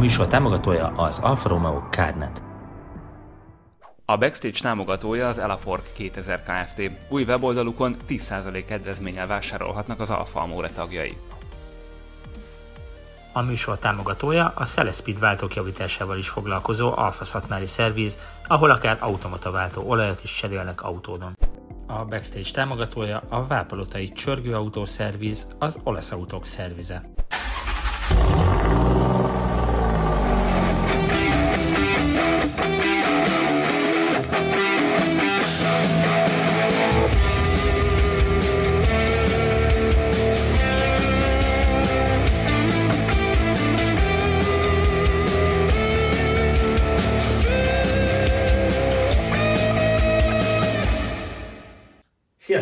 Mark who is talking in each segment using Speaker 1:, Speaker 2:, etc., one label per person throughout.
Speaker 1: műsor támogatója az Alfa Romeo Cardnet.
Speaker 2: A Backstage támogatója az Elafork 2000 Kft. Új weboldalukon 10% kedvezménnyel vásárolhatnak az Alfa Amore tagjai.
Speaker 1: A műsor támogatója a Celespeed váltók javításával is foglalkozó Alfa Szatmári Szerviz, ahol akár automata váltó olajat is cserélnek autódon. A Backstage támogatója a Vápalotai Csörgőautó Szerviz, az olasz autók szervize.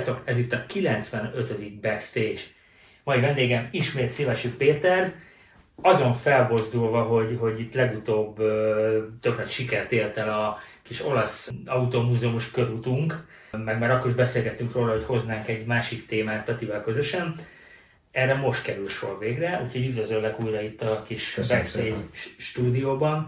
Speaker 1: Sziasztok, ez itt a 95. Backstage. Mai vendégem ismét Szívesi Péter, azon felbozdulva, hogy, hogy itt legutóbb tökre sikert élt el a kis olasz automúzeumos körutunk, meg már akkor is beszélgettünk róla, hogy hoznánk egy másik témát Petivel közösen. Erre most kerül sor végre, úgyhogy üdvözöllek újra itt a kis
Speaker 3: Köszönöm
Speaker 1: Backstage
Speaker 3: szépen.
Speaker 1: stúdióban.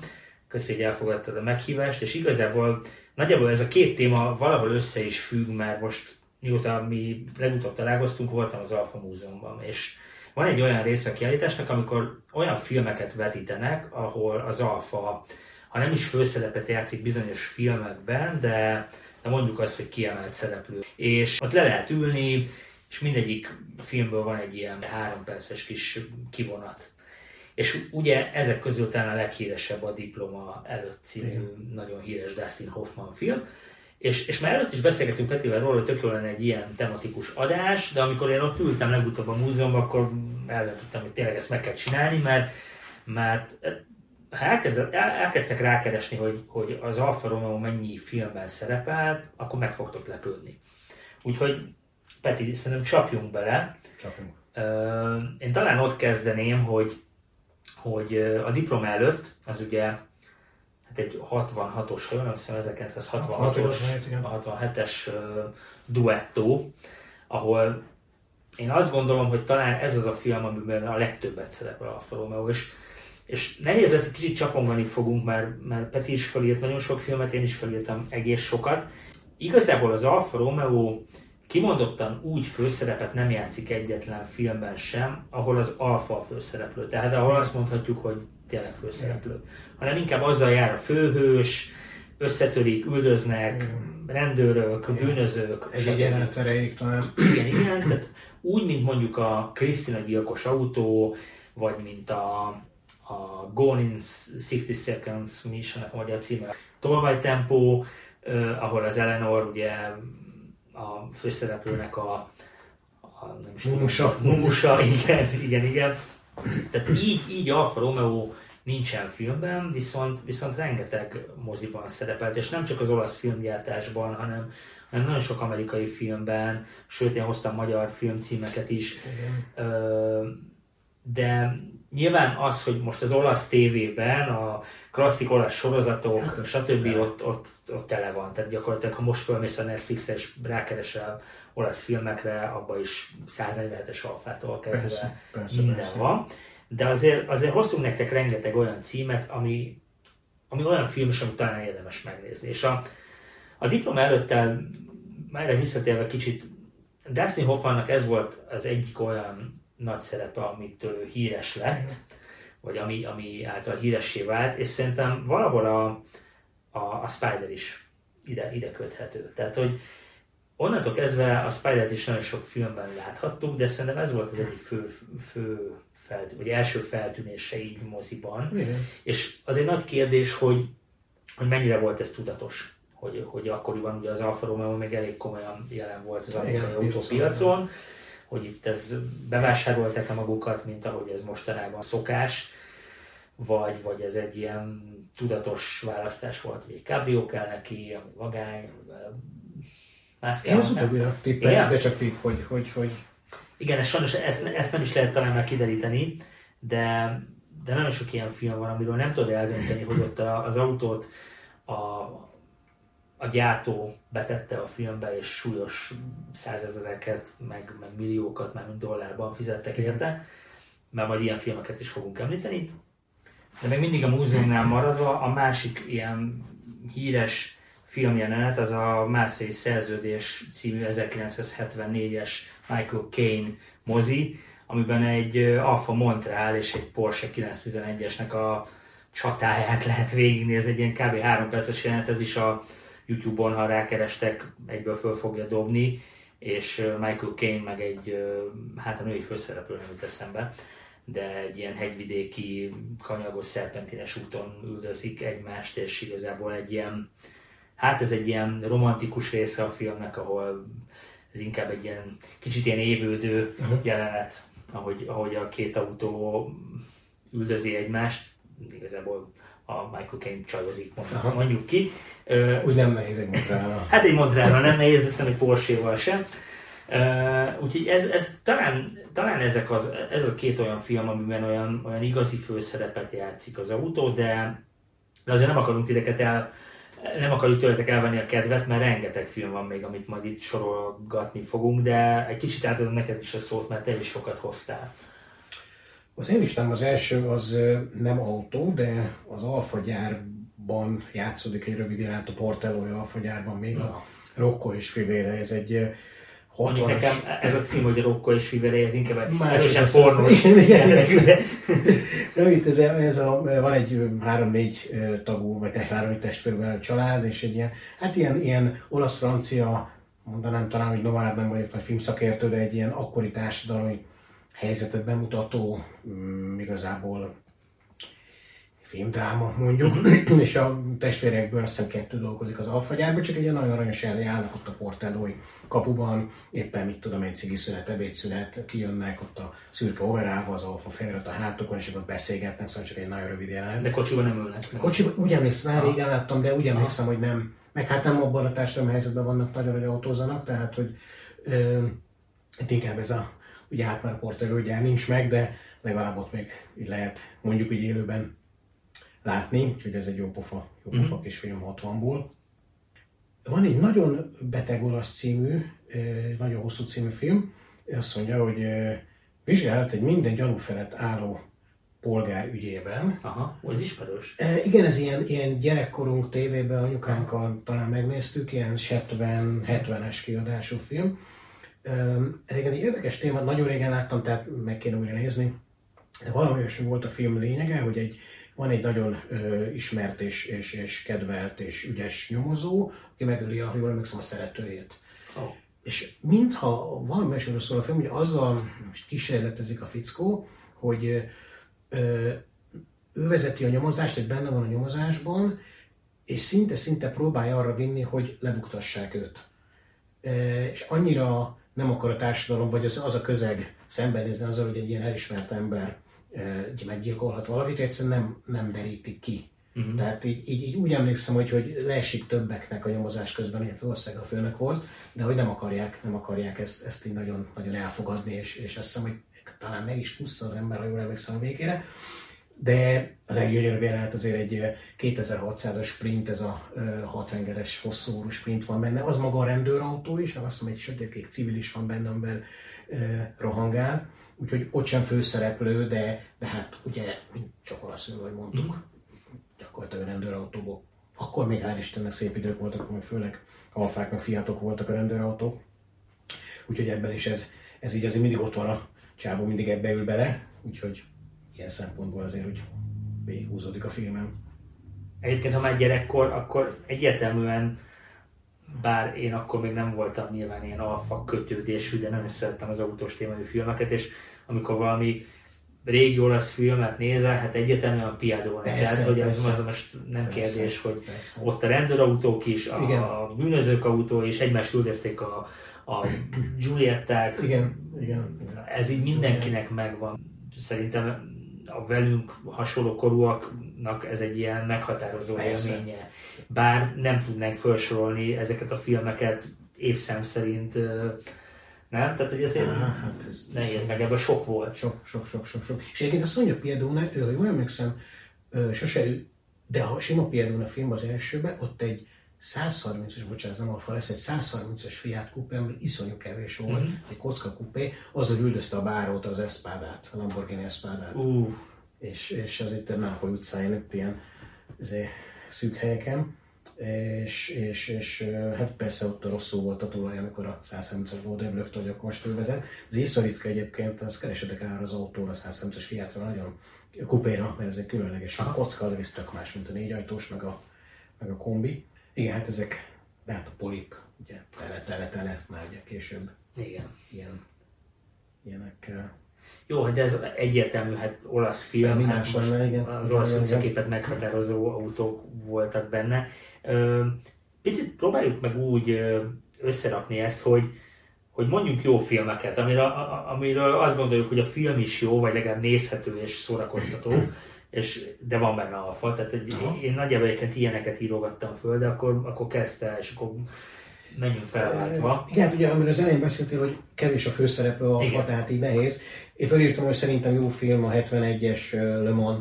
Speaker 1: Köszönjük, hogy elfogadtad a meghívást, és igazából nagyjából ez a két téma valahol össze is függ, mert most mióta mi legutóbb találkoztunk, voltam az Alfa Múzeumban, és van egy olyan része a kiállításnak, amikor olyan filmeket vetítenek, ahol az Alfa, ha nem is főszerepet játszik bizonyos filmekben, de, de mondjuk azt, hogy kiemelt szereplő. És ott le lehet ülni, és mindegyik filmből van egy ilyen három perces kis kivonat. És ugye ezek közül talán a leghíresebb a Diploma előtt című nagyon híres Dustin Hoffman film, és, és már előtt is beszélgettünk Petivel róla, hogy tök lenne egy ilyen tematikus adás, de amikor én ott ültem legutóbb a múzeumban, akkor eldöntöttem, hogy tényleg ezt meg kell csinálni, mert, mert ha elkezd, el, elkezdtek rákeresni, hogy, hogy az Alfa Romeo mennyi filmben szerepelt, akkor meg fogtok lepődni. Úgyhogy Peti, szerintem csapjunk bele.
Speaker 3: Csapunk.
Speaker 1: Ö, Én talán ott kezdeném, hogy, hogy a diploma előtt, az ugye egy 66-os, ha jól emlékszem, 1966-os,
Speaker 3: 67, igen.
Speaker 1: a 67-es ö, duettó, ahol én azt gondolom, hogy talán ez az a film, amiben a legtöbbet szerepel Alfa Romeo, és, és nehéz lesz, kicsit csapongani fogunk, mert, mert Peti is felírt nagyon sok filmet, én is felírtam egész sokat. Igazából az Alfa Romeo kimondottan úgy főszerepet nem játszik egyetlen filmben sem, ahol az alfa a főszereplő. Tehát ahol azt mondhatjuk, hogy tényleg főszereplő. Hanem inkább azzal jár a főhős, összetörik, üldöznek, rendőrök, bűnözők.
Speaker 3: Egy
Speaker 1: stb.
Speaker 3: egy jelenet erejéig talán.
Speaker 1: Igen, igen, tehát úgy, mint mondjuk a Krisztina gyilkos autó, vagy mint a, a Gone in 60 Seconds, mi is ennek a magyar címe, Tolvajtempó, eh, ahol az Eleanor ugye a főszereplőnek a, a nem is
Speaker 3: Mumusa.
Speaker 1: Mumusa, igen, igen, igen. Tehát így, így Alfa Romeo nincsen filmben, viszont, viszont rengeteg moziban szerepelt, és nem csak az olasz filmgyártásban, hanem, hanem nagyon sok amerikai filmben, sőt én hoztam magyar filmcímeket is, Ö, de nyilván az, hogy most az olasz tévében a klasszik olasz sorozatok,
Speaker 3: Hát,
Speaker 1: stb. Ott, ott, ott tele van. Tehát gyakorlatilag, ha most fölmész a Netflixre és rákeresel olasz filmekre, abba is 147-es alfától kezdve
Speaker 3: Persze, persze,
Speaker 1: minden
Speaker 3: persze.
Speaker 1: van. De azért, azért hoztunk nektek rengeteg olyan címet, ami, ami olyan film is, amit talán érdemes megnézni. És a, a diploma előtt el, erre visszatérve kicsit, Dustin Hoffmannak ez volt az egyik olyan nagy szerepe, amit ő híres lett, vagy ami, ami által híressé vált, és szerintem valahol a, a, a Spider is ide, ide köthető. Tehát, hogy onnantól kezdve a Spider-t is nagyon sok filmben láthattuk, de szerintem ez volt az egyik fő, fő felt, vagy első feltűnése így moziban.
Speaker 3: Igen.
Speaker 1: És az egy nagy kérdés, hogy, hogy mennyire volt ez tudatos, hogy, hogy akkoriban ugye az Alfa Romeo még elég komolyan jelen volt az amerikai
Speaker 3: Igen,
Speaker 1: autópiacon, hogy itt ez bevásárolták-e magukat, mint ahogy ez mostanában szokás, vagy, vagy ez egy ilyen tudatos választás volt, hogy egy cabrio kell neki, ami vagány, amivel mász
Speaker 3: Én
Speaker 1: kell,
Speaker 3: az
Speaker 1: nem?
Speaker 3: utóbbira tippel, de csak tipp, hogy, hogy, hogy
Speaker 1: Igen, ez sajnos ezt, ezt nem is lehet talán már kideríteni, de, de nagyon sok ilyen film van, amiről nem tudod eldönteni, hogy ott a- az autót a, a gyártó betette a filmbe, és súlyos százezereket, meg, meg milliókat, már mint dollárban fizettek érte, mert majd ilyen filmeket is fogunk említeni. De még mindig a múzeumnál maradva, a másik ilyen híres filmjelenet az a Marseille Szerződés című 1974-es Michael Caine mozi, amiben egy Alfa Montreal és egy Porsche 911-esnek a csatáját lehet végignézni, egy ilyen kb. 3 perces jelenet, ez is a YouTube-on, ha rákerestek, egyből föl fogja dobni, és Michael Caine meg egy, hát a női főszereplő nem jut eszembe, de egy ilyen hegyvidéki, kanyagos, szerpentines úton üldözik egymást, és igazából egy ilyen, hát ez egy ilyen romantikus része a filmnek, ahol ez inkább egy ilyen kicsit ilyen évődő jelenet, ahogy, ahogy a két autó üldözi egymást, igazából a Michael Caine csajozik, mondjuk, mondjuk ki.
Speaker 3: Úgy nem nehéz egy Montrealra.
Speaker 1: Hát egy Montrealra nem nehéz, de aztán egy Porsche-val sem. Uh, úgyhogy ez, ez talán, talán ezek az, ez a két olyan film, amiben olyan, olyan igazi főszerepet játszik az autó, de, de azért nem akarunk titeket el, nem akarjuk tőletek elvenni a kedvet, mert rengeteg film van még, amit majd itt sorolgatni fogunk, de egy kicsit átadom neked is a szót, mert te is sokat hoztál.
Speaker 3: Az én listám az első az nem autó, de az Alfa gyárban játszódik egy rövid jelent a Portello Alfa gyárban még a Rocco és Fivére. Ez egy
Speaker 1: 60 nekem ez a cím, hogy Rocco és Fivere, ez inkább egy
Speaker 3: erősen
Speaker 1: pornós.
Speaker 3: De itt ez, ez a, van egy három-négy tagú, vagy három testvérben család, és egy ilyen, hát ilyen, ilyen olasz-francia, mondanám talán, hogy nem vagyok nagy filmszakértő, de egy ilyen akkori társadalmi helyzetet bemutató, mm, igazából filmdráma mondjuk, és a testvérekből azt hiszem kettő dolgozik az alfagyárban, csak egy ilyen nagyon aranyos elé állnak ott a portellói kapuban, éppen mit tudom én, cigiszünet, ebédszünet, kijönnek ott a szürke overába, az alfa felirat a hátokon, és akkor beszélgetnek, szóval csak egy nagyon rövid jelenet.
Speaker 1: De kocsiban nem ülnek.
Speaker 3: A kocsiban úgy emlékszem, már régen láttam, de úgy emlékszem, hogy nem, meg hát nem abban a társadalmi helyzetben vannak nagyon, hogy autózanak, tehát hogy ö, inkább ez a Ugye hát már ugye nincs meg, de legalább ott még lehet mondjuk így élőben látni, úgyhogy ez egy jó pofa, jó pofa mm. kis film 60-ból. Van egy nagyon beteg olasz című, nagyon hosszú című film, azt mondja, hogy vizsgálat egy minden gyanú felett álló polgár ügyében.
Speaker 1: Aha, ez ismerős.
Speaker 3: E, igen, ez ilyen, ilyen gyerekkorunk tévében anyukánkkal talán megnéztük, ilyen 70-70-es kiadású film. Egyébként egy érdekes téma, nagyon régen láttam, tehát meg kéne újra nézni. De valami olyasmi volt a film lényege, hogy egy, van egy nagyon ö, ismert és, és, és kedvelt és ügyes nyomozó, aki megöli, a, jól emlékszem, a szeretőjét. Oh. És mintha valami olyasmiről szól a film, hogy azzal most kísérletezik a fickó, hogy ö, ő vezeti a nyomozást, hogy benne van a nyomozásban, és szinte-szinte próbálja arra vinni, hogy lebuktassák őt. E, és annyira nem akar a társadalom, vagy az, az a közeg szembenézni azzal, hogy egy ilyen elismert ember e, meggyilkolhat valakit, egyszerűen nem, nem derítik ki. Uh-huh. Tehát így, így, így, úgy emlékszem, hogy, hogy leesik többeknek a nyomozás közben, hogy valószínűleg a főnök volt, de hogy nem akarják, nem akarják ezt, ezt így nagyon, nagyon elfogadni, és, és azt hiszem, hogy talán meg is húzza az ember, ha jól emlékszem a végére de az leggyönyörűbb jelenet azért egy 2600-as sprint, ez a hatrengeres hosszú sprint van benne, az maga a rendőrautó is, azt hiszem egy sötétkék civil is van benne, amivel rohangál, úgyhogy ott sem főszereplő, de, de hát ugye csak olaszul, hogy mondtuk, mm. gyakorlatilag rendőrautóból. Akkor még hál' Istennek szép idők voltak, meg főleg alfák, meg fiatok voltak a rendőrautók. Úgyhogy ebben is ez, ez így azért mindig ott van a csávó, mindig ebbe ül bele, úgyhogy ilyen szempontból azért úgy végighúzódik a filmem.
Speaker 1: Egyébként, ha már gyerekkor, akkor egyértelműen, bár én akkor még nem voltam nyilván ilyen alfa kötődésű, de nagyon szerettem az autós témájú filmeket, és amikor valami régi olasz filmet nézel, hát egyértelműen a Piadó. Tehát, hogy az, az most nem persze, kérdés, hogy persze. ott a rendőrautók is, a, igen. a bűnözők autó, és egymást üldözték a, a Giulietták.
Speaker 3: Igen, igen.
Speaker 1: Ez így mindenkinek megvan. Szerintem a velünk hasonló korúaknak ez egy ilyen meghatározó Persze. élménye. Bár nem tudnánk felsorolni ezeket a filmeket évszám szerint, nem? Tehát, hogy ezért Á, hát ez, nehéz, meg ebben sok volt.
Speaker 3: Sok, sok, sok, sok, sok. És egyébként azt mondja Piedone, ha jól emlékszem, sose ő, de a sima Piedone film az elsőben, ott egy 130-as, bocsánat, nem alfa lesz, egy 130-as Fiat Coupé, ami iszonyú kevés volt, uh-huh. egy kocka kupé, az, hogy üldözte a bárót, az Espadát, a Lamborghini Espadát.
Speaker 1: Uh.
Speaker 3: és, és az itt a Nápoly utcáin, itt ilyen izé, szűk helyeken, és, és, és hát persze ott rosszul volt a tulaj, amikor a 130-as volt, öblökt, hogy akkor most ő vezet. Az iszoritka egyébként, az keresetek ár az autóra, a 130-as Fiatra nagyon kupéra, mert ez egy különleges a kocka, az egész tök más, mint a négy ajtós, meg a, meg a kombi. Igen, hát ezek, de hát a polip, ugye tele, tele, tele, már ugye később
Speaker 1: Igen.
Speaker 3: ilyen, ilyenekkel.
Speaker 1: Jó, hát ez egyértelmű, hát olasz film,
Speaker 3: Mi
Speaker 1: hát
Speaker 3: lenne, igen.
Speaker 1: az olasz utcaképet meghatározó autók voltak benne. Picit próbáljuk meg úgy összerakni ezt, hogy, hogy mondjunk jó filmeket, amiről, amiről azt gondoljuk, hogy a film is jó, vagy legalább nézhető és szórakoztató, és, de van benne alfa, tehát egy, én nagyjából egyébként ilyeneket írogattam föl, de akkor, akkor kezdte, és akkor menjünk felváltva.
Speaker 3: Igen, hát ugye, amiről az elején beszéltél, hogy kevés a főszereplő a
Speaker 1: Igen.
Speaker 3: tehát így nehéz. Én felírtam, hogy szerintem jó film a 71-es ö, Le Mans,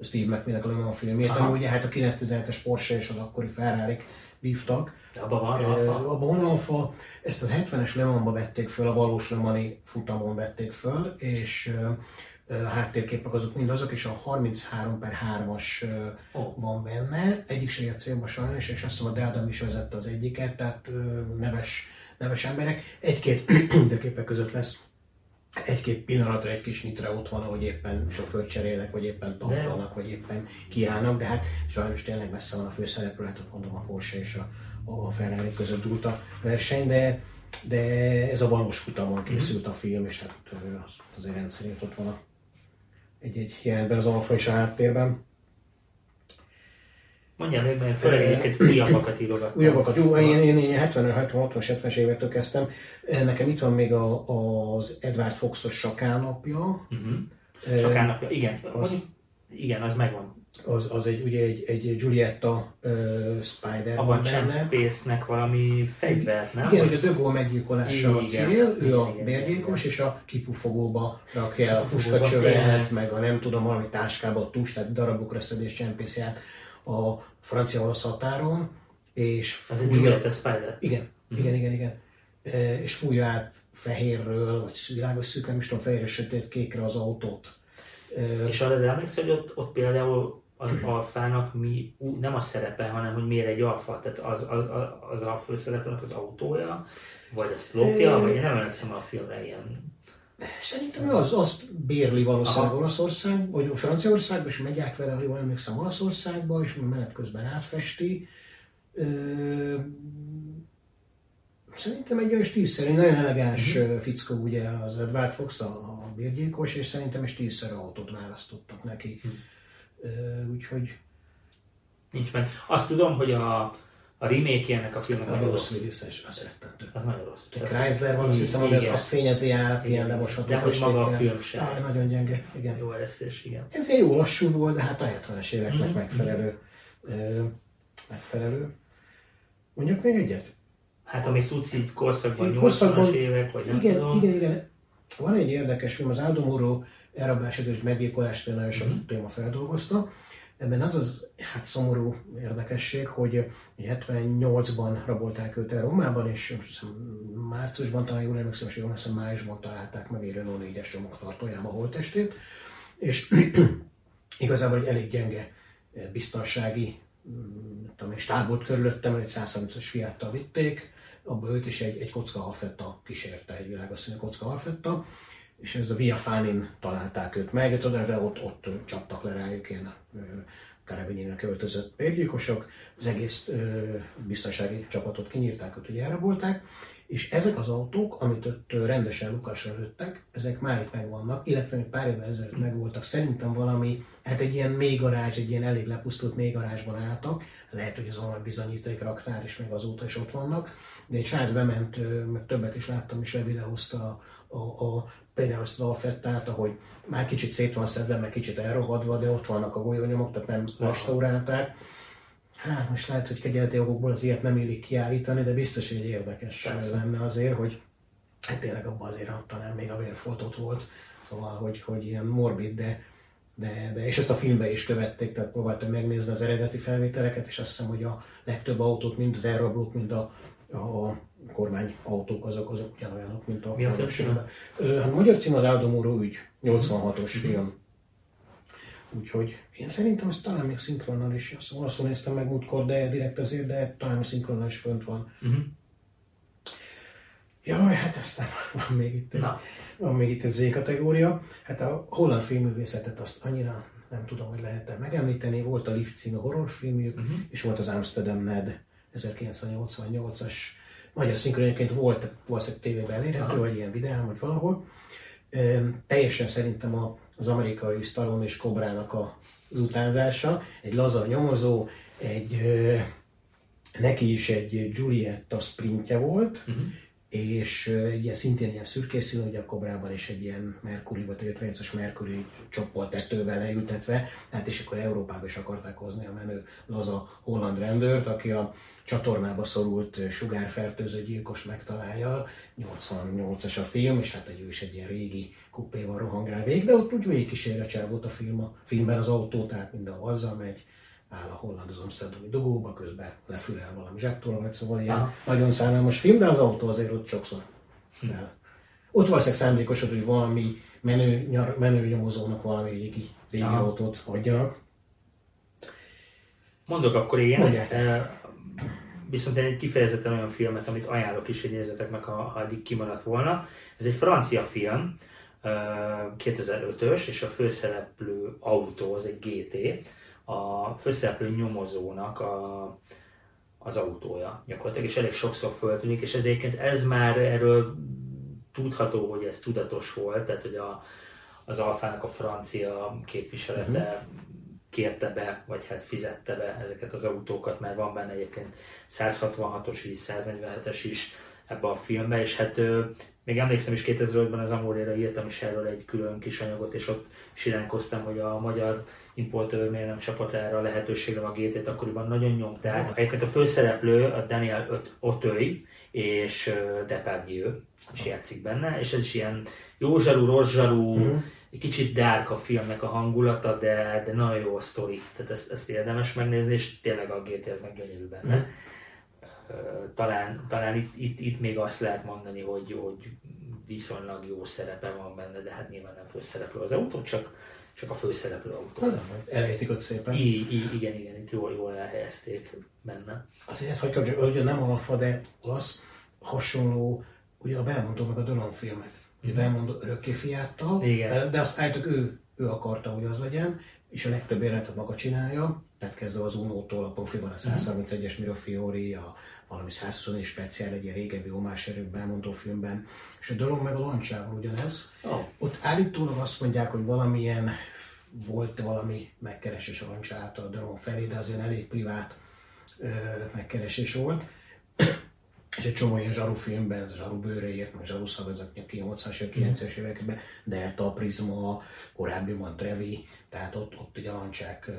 Speaker 3: Steve McQueen-nek a Le Mans filmjét, ami ugye hát a 917-es Porsche és az akkori ferrari vívtak.
Speaker 1: Abban van alfa.
Speaker 3: Abban van alfa, ezt a 70-es Le Mansba vették föl, a valós Le Mani futamon vették föl, és háttérképek azok mindazok, és a 33 per 3-as ö,
Speaker 1: Ó.
Speaker 3: van benne, egyik se ért célba sajnos, és azt hiszem a Dádam is vezette az egyiket, tehát neves, neves emberek. Egy-két de képek között lesz egy-két pillanatra egy kis nitre ott van, ahogy éppen sofőrt cserélnek, vagy éppen tankolnak, vagy éppen kiállnak, de hát sajnos tényleg messze van a főszereplő, hát ott mondom a Porsche és a, a Ferrari között dúlt a verseny, de, de ez a valós futamon készült a film, és hát azért rendszerint ott van a, egy-egy jelenben az alfa és a háttérben.
Speaker 1: Mondjál még, mert főleg egyébként újabbakat írogattam.
Speaker 3: Újabbakat. Jó, én, én, én 70 70 60 70 évektől kezdtem. Nekem itt van még a, az Edward Foxos sakánapja.
Speaker 1: Uh-huh. Sakánapja, igen.
Speaker 3: Az,
Speaker 1: igen, az megvan.
Speaker 3: Az, az egy, ugye egy, egy Giulietta uh, Spider
Speaker 1: Abban csempésznek valami fegyvert, nem?
Speaker 3: Igen, hogy a Gaulle meggyilkolása a
Speaker 1: Igen.
Speaker 3: cél, ő a
Speaker 1: Igen,
Speaker 3: bérgyilkos, és a kipufogóba rakja el a
Speaker 1: tényleg.
Speaker 3: meg a nem tudom, valami táskába a tus, tehát darabokra szedés csempészi át a francia-olasz határon, és
Speaker 1: Az egy
Speaker 3: fújja-
Speaker 1: Julieta Spider.
Speaker 3: Igen, igen, igen, igen. E, És fújja át fehérről, vagy világos szűk, nem is tudom, fehérre, sötét, kékre az autót.
Speaker 1: És arra emlékszel, hogy ott, ott például az alfának mi, nem a szerepe, hanem hogy miért egy alfa, tehát az, az, az, a főszereplőnek az autója, vagy a szlopja, vagy én nem emlékszem a filmre ilyen.
Speaker 3: Szerintem ő az, azt bérli valószínűleg
Speaker 1: Aha.
Speaker 3: Olaszország, vagy Franciaországba, és megy át vele, ha jól emlékszem, Olaszországba, és menet közben átfesti. Ö, szerintem egy olyan stílszerű, nagyon elegáns
Speaker 1: Mhm.
Speaker 3: uh fickó ugye az Edward Fox, a, a bérgyilkos, és szerintem egy stílszerű autót választottak neki. Ö, úgyhogy
Speaker 1: Nincs meg. Azt tudom, hogy a, a remake ennek a filmnek
Speaker 3: a
Speaker 1: nagyon rossz.
Speaker 3: Willis-es, az rettentő.
Speaker 1: Az nagyon rossz.
Speaker 3: Egy Chrysler van, azt hiszem, hogy az azt fényezi át, ilyen
Speaker 1: Igen.
Speaker 3: lemosható
Speaker 1: De hogy maga a film sem.
Speaker 3: Á, nagyon gyenge, igen.
Speaker 1: Jó eresztés, igen.
Speaker 3: Ez egy jó lassú volt, de hát a 70-es éveknek
Speaker 1: Mhm.
Speaker 3: megfelelő. Ö, megfelelő. Mondjak még egyet?
Speaker 1: Hát ami szuci korszakban,
Speaker 3: Korszakban-
Speaker 1: 80-as évek, vagy nem
Speaker 3: Igen,
Speaker 1: tudom.
Speaker 3: igen, igen. Van egy érdekes film, az Aldo Moro elrablását és meggyilkolást nagyon sok
Speaker 1: Mhm.
Speaker 3: téma feldolgozta. Ebben az az hát szomorú érdekesség, hogy 78-ban rabolták őt el Rómában, és hiszem márciusban, talán jól emlékszem, és jól emlékszem, májusban találták meg egy Renault 4-es csomagtartójába a holttestét, és igazából egy elég gyenge eh, biztonsági mm, tudom, egy stáb volt körülöttem, egy 130-as fiáttal vitték, abba őt is egy, egy kocka alfetta kísérte, egy világasszonyú kocka alfetta, és ez a Via Fanin találták őt meg, tudod, ott, ott csaptak le rájuk ilyen ö, karabinyinek öltözött bérgyilkosok, az egész ö, biztonsági csapatot kinyírták, őt ugye elrabolták, és ezek az autók, amit ott rendesen lukasra lőttek, ezek máig megvannak, illetve még pár évvel ezelőtt megvoltak. Szerintem valami, hát egy ilyen mélygarázs, egy ilyen elég lepusztult mélygarázsban álltak, lehet, hogy az valami bizonyíték raktár, és még azóta is ott vannak, de egy srác bement, meg többet is láttam, és levideózta a, a, a például ezt az alfettát, ahogy már kicsit szét van szedve, meg kicsit elrohadva, de ott vannak a golyónyomok, tehát nem restaurálták. Hát most lehet, hogy kegyelti okokból az ilyet nem illik kiállítani, de biztos, hogy egy érdekes
Speaker 1: Persze.
Speaker 3: lenne azért, hogy hát tényleg abban azért talán még a vérfolt ott volt, szóval, hogy, hogy ilyen morbid, de, de, de, és ezt a filmbe is követték, tehát próbáltam megnézni az eredeti felvételeket, és azt hiszem, hogy a legtöbb autót, mind az elrablók, mind a, a kormányautók, azok, azok ugyanolyanok, mint a
Speaker 1: Mi a film címe?
Speaker 3: A magyar cím az Aldo Moro ügy, 86-os
Speaker 1: Mhm.
Speaker 3: film. Úgyhogy én szerintem ez talán még szinkronnal is, azt olaszul néztem meg múltkor, de direkt azért, de talán szinkronnal is fönt van.
Speaker 1: Uh-huh.
Speaker 3: Jaj, hát aztán van még itt egy,
Speaker 1: Na.
Speaker 3: van még itt egy Z kategória. Hát a holland filmművészetet azt annyira nem tudom, hogy lehet-e megemlíteni. Volt a Lift című horrorfilmjük, uh-huh. és volt az Amsterdam Ned 1988-as magyar szinkron egyébként volt, valószínűleg tévében elérhető, vagy ilyen videón, vagy valahol. Üm, teljesen szerintem a, az amerikai Stallone és Kobrának a, az utánzása. Egy laza nyomozó, egy neki is egy Giulietta sprintje volt, uh-huh. és ilyen, szintén ilyen szürkészínű, ugye a Kobrában is egy ilyen Mercury, vagy egy 58-as Mercury csoppol tetővel leültetve, tehát és akkor Európába is akarták hozni a menő laza holland rendőrt, aki a csatornába szorult sugárfertőző gyilkos megtalálja, 88-as a film, és hát egy ő is egy ilyen régi kupéval rohangál végig, de ott úgy végigkísér a csávót a film, a filmben az autó, tehát mindenhol azzal megy, áll a holland az amsterdami dugóba, közben lefülel valami zsettolvaj, szóval ilyen
Speaker 1: Aha.
Speaker 3: nagyon szánalmas film, de az autó azért ott sokszor fel. Ott valószínűleg szándékos, hogy valami menő, nyar, menő nyomozónak valami régi, régi
Speaker 1: Aha.
Speaker 3: autót adjanak.
Speaker 1: Mondok akkor ilyen.
Speaker 3: Mondjátok.
Speaker 1: Eh, Viszont én egy kifejezetten olyan filmet, amit ajánlok is, hogy nézzetek meg, ha, ha eddig kimaradt volna. Ez egy francia film, 2005-ös, és a főszereplő autó, az egy GT. A főszereplő nyomozónak a, az autója gyakorlatilag, és elég sokszor föltűnik, és ezért ez már erről tudható, hogy ez tudatos volt, tehát hogy a, az Alfának a francia képviselete kérte be, vagy hát fizette be ezeket az autókat, mert van benne egyébként 166-os is, 147-es is ebbe a filmbe, és hát még emlékszem is 2005-ben az Amoréra írtam is erről egy külön kis anyagot, és ott siránkoztam, hogy a magyar importőr miért nem csapott erre a lehetőségre a GT-t, akkoriban nagyon nyomták. Egyébként a főszereplő a Daniel Otöy, és Depardieu is játszik benne, és ez is ilyen jó zsarú, rossz zsarú,
Speaker 3: Mhm.
Speaker 1: egy kicsit dárk a filmnek a hangulata, de, de nagyon jó a sztori, tehát ezt, ezt érdemes megnézni, és tényleg a GT az meg gyönyörű benne.
Speaker 3: Mhm.
Speaker 1: Talán, talán itt, itt, itt, még azt lehet mondani, hogy, hogy viszonylag jó szerepe van benne, de hát nyilván nem főszereplő az autó, csak, csak a főszereplő autó.
Speaker 3: Elejtik ott szépen.
Speaker 1: I, i, igen, igen, itt jól, jól elhelyezték benne.
Speaker 3: Azért ezt hogy kapcsoljuk, ugye nem alfa, de olasz, hasonló, ugye a Belmondo meg a Donon filmek. Ugye Belmondo örökké fiáttal,
Speaker 1: Mhm.
Speaker 3: De azt állítok ő, ő akarta, hogy az legyen, és a legtöbb jelenetet maga csinálja, tehát kezdve az Unótól, a profiban a 131-es Mirafiori, a valami 120 speciál, egy ilyen régebbi omás erő Belmondo filmben, és a Donon meg a Lancsával ugyanez.
Speaker 1: Ó.
Speaker 3: Ott állítólag azt mondják, hogy valamilyen volt valami megkeresés a Lancsa által a Donon felé, de azért elég privát ö, megkeresés volt. És egy csomó ilyen zsaru filmben, zsaru bőreért, meg zsaru szavazat, a 80-as, 90-es években, Delta, Prisma, korábbiban Trevi, tehát ott, ott ugye a lancsák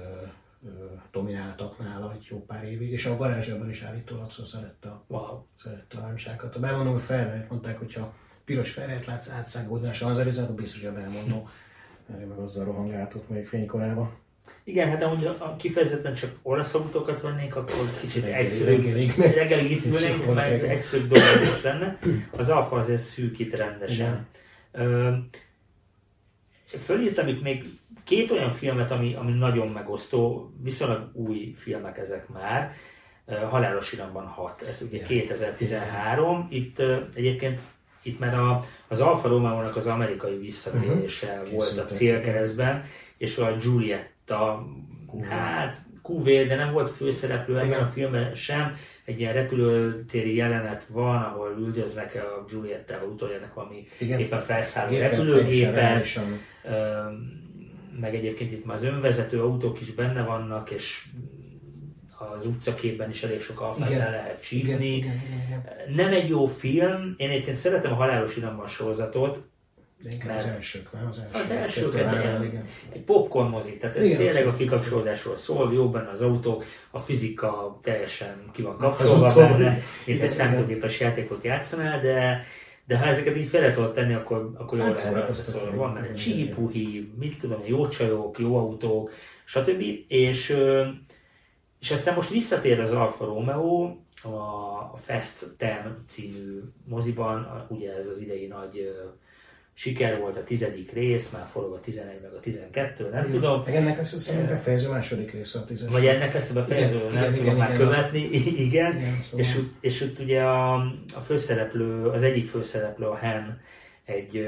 Speaker 3: domináltak nála egy jó pár évig, és a garázsában is állítólag szó szerette a,
Speaker 1: Wow.
Speaker 3: szerette a lancsákat. A belmondó felrejt mondták, hogyha piros felrejt látsz átszágolni a sanzerizán, akkor biztos, hogy a belmondó erre meg azzal rohangáltott még fénykorában.
Speaker 1: Igen, hát amúgy ha kifejezetten csak olasz autókat vennénk, akkor kicsit
Speaker 3: Reggelig-
Speaker 1: egyszerűbb.
Speaker 3: reggelig.
Speaker 1: Reggelig itt ülnénk, meg egyszerűbb dolog is lenne. Az alfa azért szűkít rendesen. Ö, Fölírtam itt még két olyan filmet, ami, ami nagyon megosztó, viszonylag új filmek ezek már. Halálos iramban 6, ez ugye
Speaker 3: Igen.
Speaker 1: 2013. Itt egyébként itt már a, az Alfa Romeo-nak az amerikai visszatérése
Speaker 3: Mhm.
Speaker 1: volt a célkeresztben, és a Giulietta, hát Kuvé, de nem volt főszereplő ebben
Speaker 3: Igen.
Speaker 1: a filmben sem. Egy ilyen repülőtéri jelenet van, ahol üldöznek a Giuliettával utoljának valami
Speaker 3: Igen.
Speaker 1: éppen felszálló repülőgépen, meg egyébként itt már az önvezető autók is benne vannak, és az utcaképben is elég sok alfát
Speaker 3: Igen.
Speaker 1: le lehet
Speaker 3: Igen,
Speaker 1: csípni.
Speaker 3: igen, igen, igen.
Speaker 1: Nem egy jó film, én egyébként szeretem a Halálos Iramban sorozatot,
Speaker 3: De inkább
Speaker 1: Mert-
Speaker 3: az elsők, nem? Az első.
Speaker 1: az első
Speaker 3: kettő, három,
Speaker 1: kettő,
Speaker 3: igen.
Speaker 1: egy popcorn mozi, tehát ez
Speaker 3: Igen,
Speaker 1: tényleg a kikapcsolódásról szól, jó benne az autók, a fizika teljesen ki van kapcsolva benne, mint egy számítógépes játékot játszanál, de de ha ezeket így fel tudod tenni, akkor, akkor jól
Speaker 3: Hát
Speaker 1: lehet szól. Van benne
Speaker 3: Igen,
Speaker 1: csipuhi, mit tudom, jó csajok, jó autók, stb. És, és aztán most visszatér az Alfa Romeo a Fast 10 című moziban, ugye ez az idei nagy siker volt a tizedik rész, már forog a 11 meg a 12, nem igen. tudom.
Speaker 3: Meg ennek lesz a befejező második része a 10
Speaker 1: Vagy ennek lesz a befejező, igen, nem igen, tudom igen, már igen, követni, igen. igen szóval. és, és ott ugye a, a főszereplő, az egyik főszereplő, a Hen, egy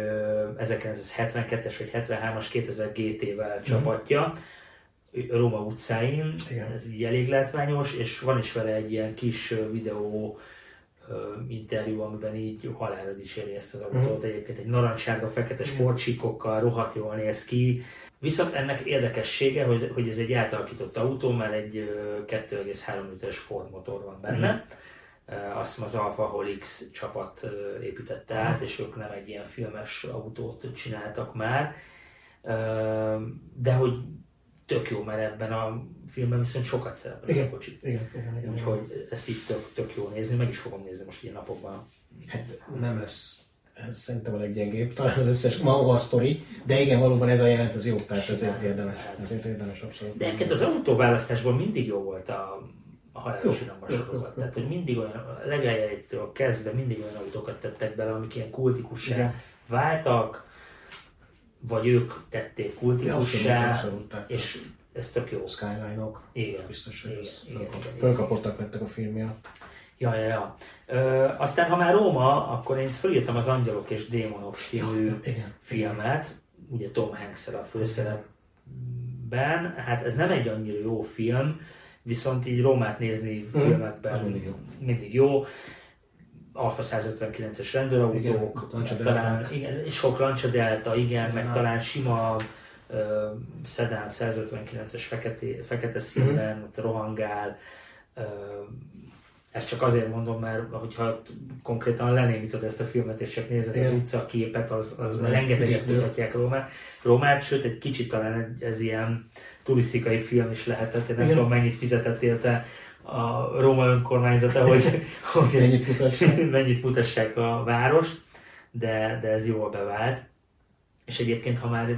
Speaker 1: 1972-es vagy 73-as 2000 GT-vel mhm. csapatja, Róma utcáin, Igen. ez így elég látványos, és van is vele egy ilyen kis videó interjú, amiben így halálra dicséri ezt az autót. Mm. Egyébként egy narancssárga, fekete sportsíkokkal rohadt jól néz ki. Viszont ennek érdekessége, hogy, hogy ez egy átalakított autó, mert egy 2,3 literes Ford motor van benne. Mm. Azt az Alfa Holix csapat építette át, és ők nem egy ilyen filmes autót csináltak már. De hogy tök jó, mert ebben a filmben viszont sokat szerepel igen, a kocsi.
Speaker 3: Igen, igen, igen,
Speaker 1: Úgyhogy igen. ezt így tök, tök jó nézni, meg is fogom nézni most ilyen napokban.
Speaker 3: Hát nem lesz ez szerintem a leggyengébb, talán az összes maga a sztori, de igen, valóban ez a jelent, ez jó, tehát ezért érdemes, ezért érdemes abszolút.
Speaker 1: De egyébként az autóválasztásban mindig jó volt a, a halálos iramban sorozat. Tehát, hogy mindig olyan, legelejétől kezdve mindig olyan autókat tettek bele, amik ilyen kultikussá váltak, vagy ők tették kultikussá, és ez tök jó.
Speaker 3: Skyline-ok,
Speaker 1: igen.
Speaker 3: biztos, hogy igen, igen, igen, fölkapottak lettek a film miatt.
Speaker 1: Ja, ja, ja. Ö, aztán, ha már Róma, akkor én fölírtam az Angyalok és Démonok című ja, igen, filmet, ugye Tom hanks a főszerepben. Hát ez nem egy annyira jó film, viszont így Rómát nézni filmekben mindig jó. Mindig jó. Alfa 159-es rendőrautók, igen, talán igen, sok Lancia Delta, igen, meg talán sima uh, Sedan 159-es fekete, fekete színben, mm-hmm. ott rohangál. Uh, ezt csak azért mondom, mert hogyha konkrétan lenémítod ezt a filmet, és csak nézed Igen. az utca képet, az, az rengeteget mutatják Rómát. Rómát, sőt egy kicsit talán ez ilyen turisztikai film is lehetett. Én nem Igen. tudom, mennyit fizetett érte a Róma önkormányzata, hogy, hogy mennyit, mutassák. mennyit mutassák a várost, de, de ez jól bevált. És egyébként, ha már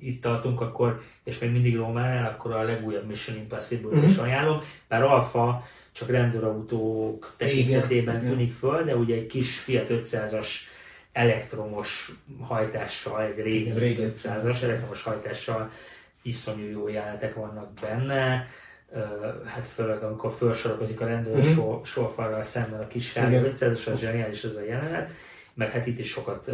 Speaker 1: itt tartunk, akkor, és még mindig Rómánál, akkor a legújabb Mission Impossible uh-huh. is ajánlom, bár Alfa csak rendőrautók tekintetében igen, tűnik föl, de ugye egy kis Fiat 500-as elektromos hajtással, egy régi, régi 500-as elektromos hajtással iszonyú jó jelenetek vannak benne hát főleg amikor felsorokozik a rendőr uh-huh. sor, sorfalral szemben a kis sárga az zseniális ez a jelenet, meg hát itt is sokat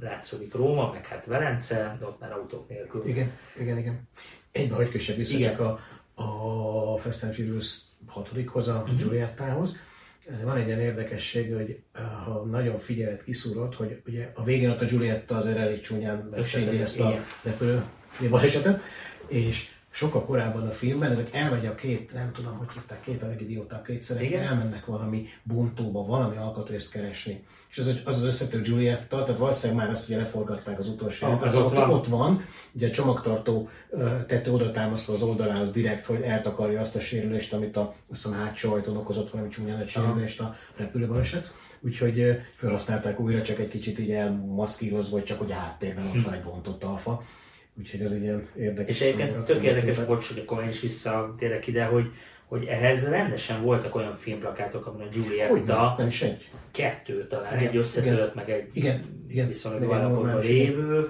Speaker 1: látszódik Róma, meg hát Velence, de ott már autók nélkül.
Speaker 3: Igen, igen, igen. Egyben hogy kössek vissza igen. csak a, a Fast and Furious hatodikhoz, a uh-huh. Giuliettához. Van egy ilyen érdekesség, hogy ha nagyon figyelet kiszúrod, hogy ugye a végén ott a Giulietta azért elég csúnyán megsérli ezt a repülő balesetet, és sokkal korábban a filmben, ezek elmegy a két, nem tudom, hogy hívták, két a legidiótább két szerep, elmennek valami bontóba, valami alkatrészt keresni. És az az, az összető Giulietta, tehát valószínűleg már azt ugye leforgatták az utolsó ah, az, az ott, van. ott van, ugye a csomagtartó tette oda támasztva az oldalához direkt, hogy eltakarja azt a sérülést, amit a, azt a hátsó ajtón okozott valami csúnyán egy sérülést a repülőbaleset. Úgyhogy felhasználták újra, csak egy kicsit így elmaszkírozva, vagy csak hogy a háttérben ott hm. van egy bontott alfa. Úgyhogy ez egy ilyen érdekes.
Speaker 1: És egyébként tök érdekes, bocs, hogy akkor én is visszatérek ide, hogy, hogy ehhez rendesen voltak olyan filmplakátok, amin a Giulietta
Speaker 3: nem egy.
Speaker 1: kettő talán, igen, egy összetörött, meg egy igen, igen, viszonylag állapotban lévő,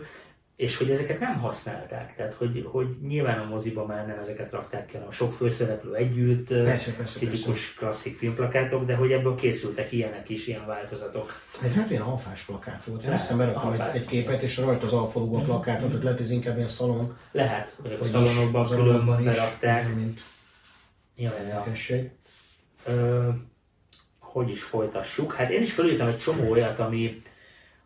Speaker 1: és hogy ezeket nem használták. Tehát, hogy, hogy nyilván a moziba már nem ezeket rakták ki, hanem a sok főszereplő együtt,
Speaker 3: persze, persze,
Speaker 1: tipikus
Speaker 3: persze.
Speaker 1: klasszik filmplakátok, de hogy ebből készültek ilyenek is, ilyen változatok.
Speaker 3: Ez nem ilyen alfás plakát volt. Én hiszem, berakom egy, egy, képet, és rajta az alfalúba mm-hmm. plakátot, mm-hmm. lehet, ez inkább ilyen szalon.
Speaker 1: Lehet, hogy a szalonokban külön berakták. Mint ja, ja. Ö, hogy is folytassuk? Hát én is felültem egy csomó olyat, ami,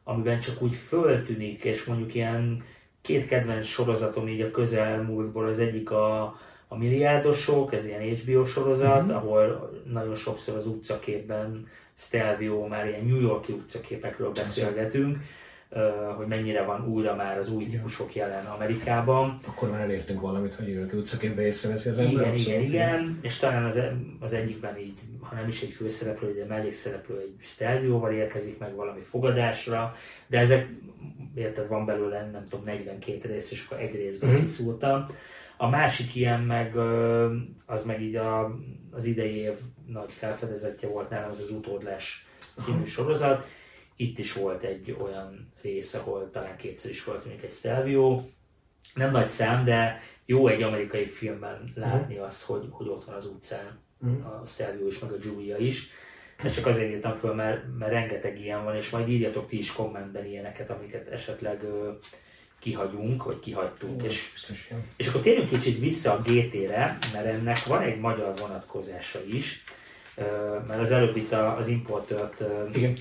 Speaker 1: amiben csak úgy föltűnik, és mondjuk ilyen két kedvenc sorozatom így a közelmúltból, az egyik a, a Milliárdosok, ez ilyen HBO sorozat, mm-hmm. ahol nagyon sokszor az utcaképben Stelvio, már ilyen New Yorki utcaképekről beszélgetünk, hogy mennyire van újra már az új típusok jelen Amerikában.
Speaker 3: Akkor már elértünk valamit, hogy ők utcaképbe észreveszi az ember.
Speaker 1: Igen, igen, igen, és talán az, az egyikben így, ha nem is egy főszereplő, de mellékszereplő egy Stelvio-val érkezik meg valami fogadásra, de ezek, érted, van belőle, nem tudom, 42 rész, és akkor egy részben mm-hmm. kiszúrtam. A másik ilyen meg, az meg így a, az idei év nagy felfedezetje volt nálam, az az utódlás című sorozat, itt is volt egy olyan rész, ahol talán kétszer is volt még egy Stelvio. Nem nagy szám, de jó egy amerikai filmben látni azt, hogy, hogy ott van az utcán
Speaker 3: Mhm.
Speaker 1: a Stelvio is, meg a Julia is. Ezt csak azért írtam föl, mert, mert rengeteg ilyen van, és majd írjatok ti is kommentben ilyeneket, amiket esetleg ö, kihagyunk, vagy kihagytunk. És,
Speaker 3: Biztos, igen.
Speaker 1: és akkor térjünk kicsit vissza a GT-re, mert ennek van egy magyar vonatkozása is. Mert az előbb itt az importört
Speaker 3: Igen.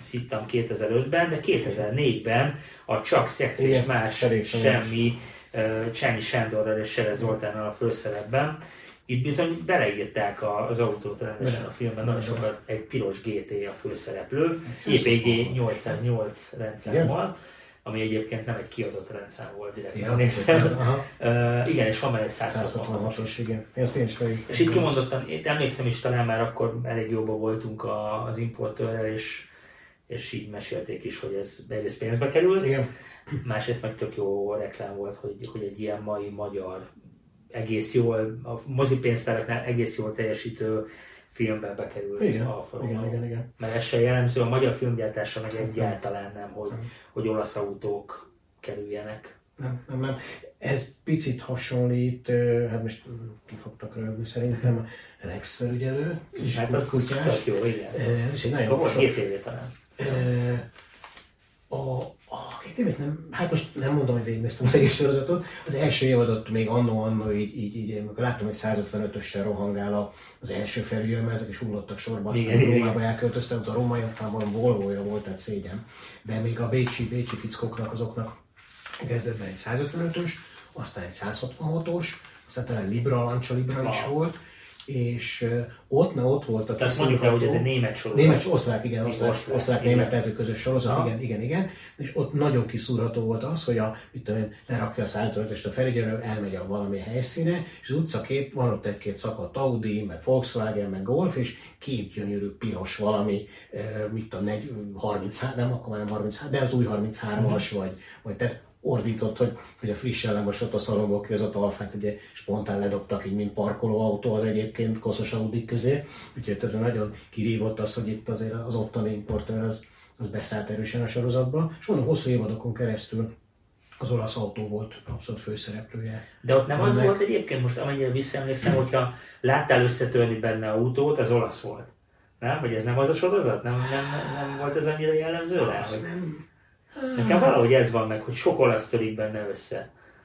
Speaker 1: szittam 2005-ben, de 2004-ben a Csak Szex és
Speaker 3: Igen,
Speaker 1: Más
Speaker 3: elég sajnos.
Speaker 1: Semmi Csányi Sándorral és Sere Zoltánnal a főszerepben. Itt bizony beleírták az autót rendesen a filmben, nagyon sokat egy piros GT a főszereplő, JPG 808 rendszámmal, ami egyébként nem egy kiadott rendszám volt, direkt
Speaker 3: Ja,
Speaker 1: megnéztem.
Speaker 3: aha.
Speaker 1: Ö, igen, és van már egy 166
Speaker 3: 166-os, igen. Ezt én is felírtam.
Speaker 1: és itt kimondottan, én emlékszem is talán már akkor elég jóban voltunk a, az importőrrel, és, és így mesélték is, hogy ez egyrészt pénzbe került,
Speaker 3: Igen.
Speaker 1: másrészt meg tök jó reklám volt, hogy, hogy egy ilyen mai magyar egész jól, a mozipénztáraknál egész jól teljesítő filmbe bekerült
Speaker 3: Igen,
Speaker 1: a Alfa
Speaker 3: igen, igen, igen.
Speaker 1: Mert ez se jellemző, a magyar filmgyártásra meg egyáltalán nem, hogy, hogy olasz autók kerüljenek.
Speaker 3: Nem, nem, nem. Ez picit hasonlít, hát most ki fogtak rögni szerintem, Rex felügyelő, kis
Speaker 1: Hát az
Speaker 3: kutyás.
Speaker 1: tök jó, igen.
Speaker 3: Ez is egy nagyon
Speaker 1: volt két éve talán.
Speaker 3: Ö, a, a két évet nem, hát most nem mondom, hogy végignéztem az egész sorozatot. Az első évadot még annó annó így, így, így amikor láttam, hogy 155-össel rohangál az első felügyelő, mert ezek is hullottak sorba, aztán
Speaker 1: Igen, igen,
Speaker 3: Rómába elköltöztem, ott a rómaiaknál volvo volt, tehát szégyen. De még a bécsi, bécsi fickóknak, azoknak kezdetben egy 155-ös, aztán egy 166-os, aztán talán Libra, Lancia Libra is volt, és ott, mert ott volt a
Speaker 1: Tehát mondjuk el, hogy ez egy német sorozat.
Speaker 3: Német, osztrák, igen, osztrák,
Speaker 1: osztrák,
Speaker 3: osztrák,
Speaker 1: igen.
Speaker 3: német, hogy közös sorozat,
Speaker 1: Aha.
Speaker 3: igen, igen, igen. És ott nagyon kiszúrható volt az, hogy a, mit tudom én, lerakja a 155-öst a felügyelő, elmegy a valami helyszíne, és az utcakép, van ott egy-két szakadt Audi, meg Volkswagen, meg Golf, és két gyönyörű piros valami, mit tudom, negy, 30, nem akkor már nem 33, de az új 33-as, vagy, vagy tehát ordított, hogy, hogy a friss ellenmosott a az a alfát, ugye spontán ledobtak így, mint parkolóautó az egyébként koszos Audi közé, úgyhogy ez nagyon kirívott az, hogy itt azért az ottani importőr az, az beszállt erősen a sorozatba, és mondom, hosszú évadokon keresztül az olasz autó volt abszolút főszereplője.
Speaker 1: De ott nem az
Speaker 3: Ennek-
Speaker 1: volt egyébként, most amennyire visszaemlékszem, hogyha láttál összetörni benne autót, az olasz volt. Nem? Vagy ez nem az a sorozat? Nem, nem, nem volt ez annyira jellemző rá? Hogy...
Speaker 3: nem,
Speaker 1: Nekem valahogy ez van meg, hogy sok olasz törik benne össze.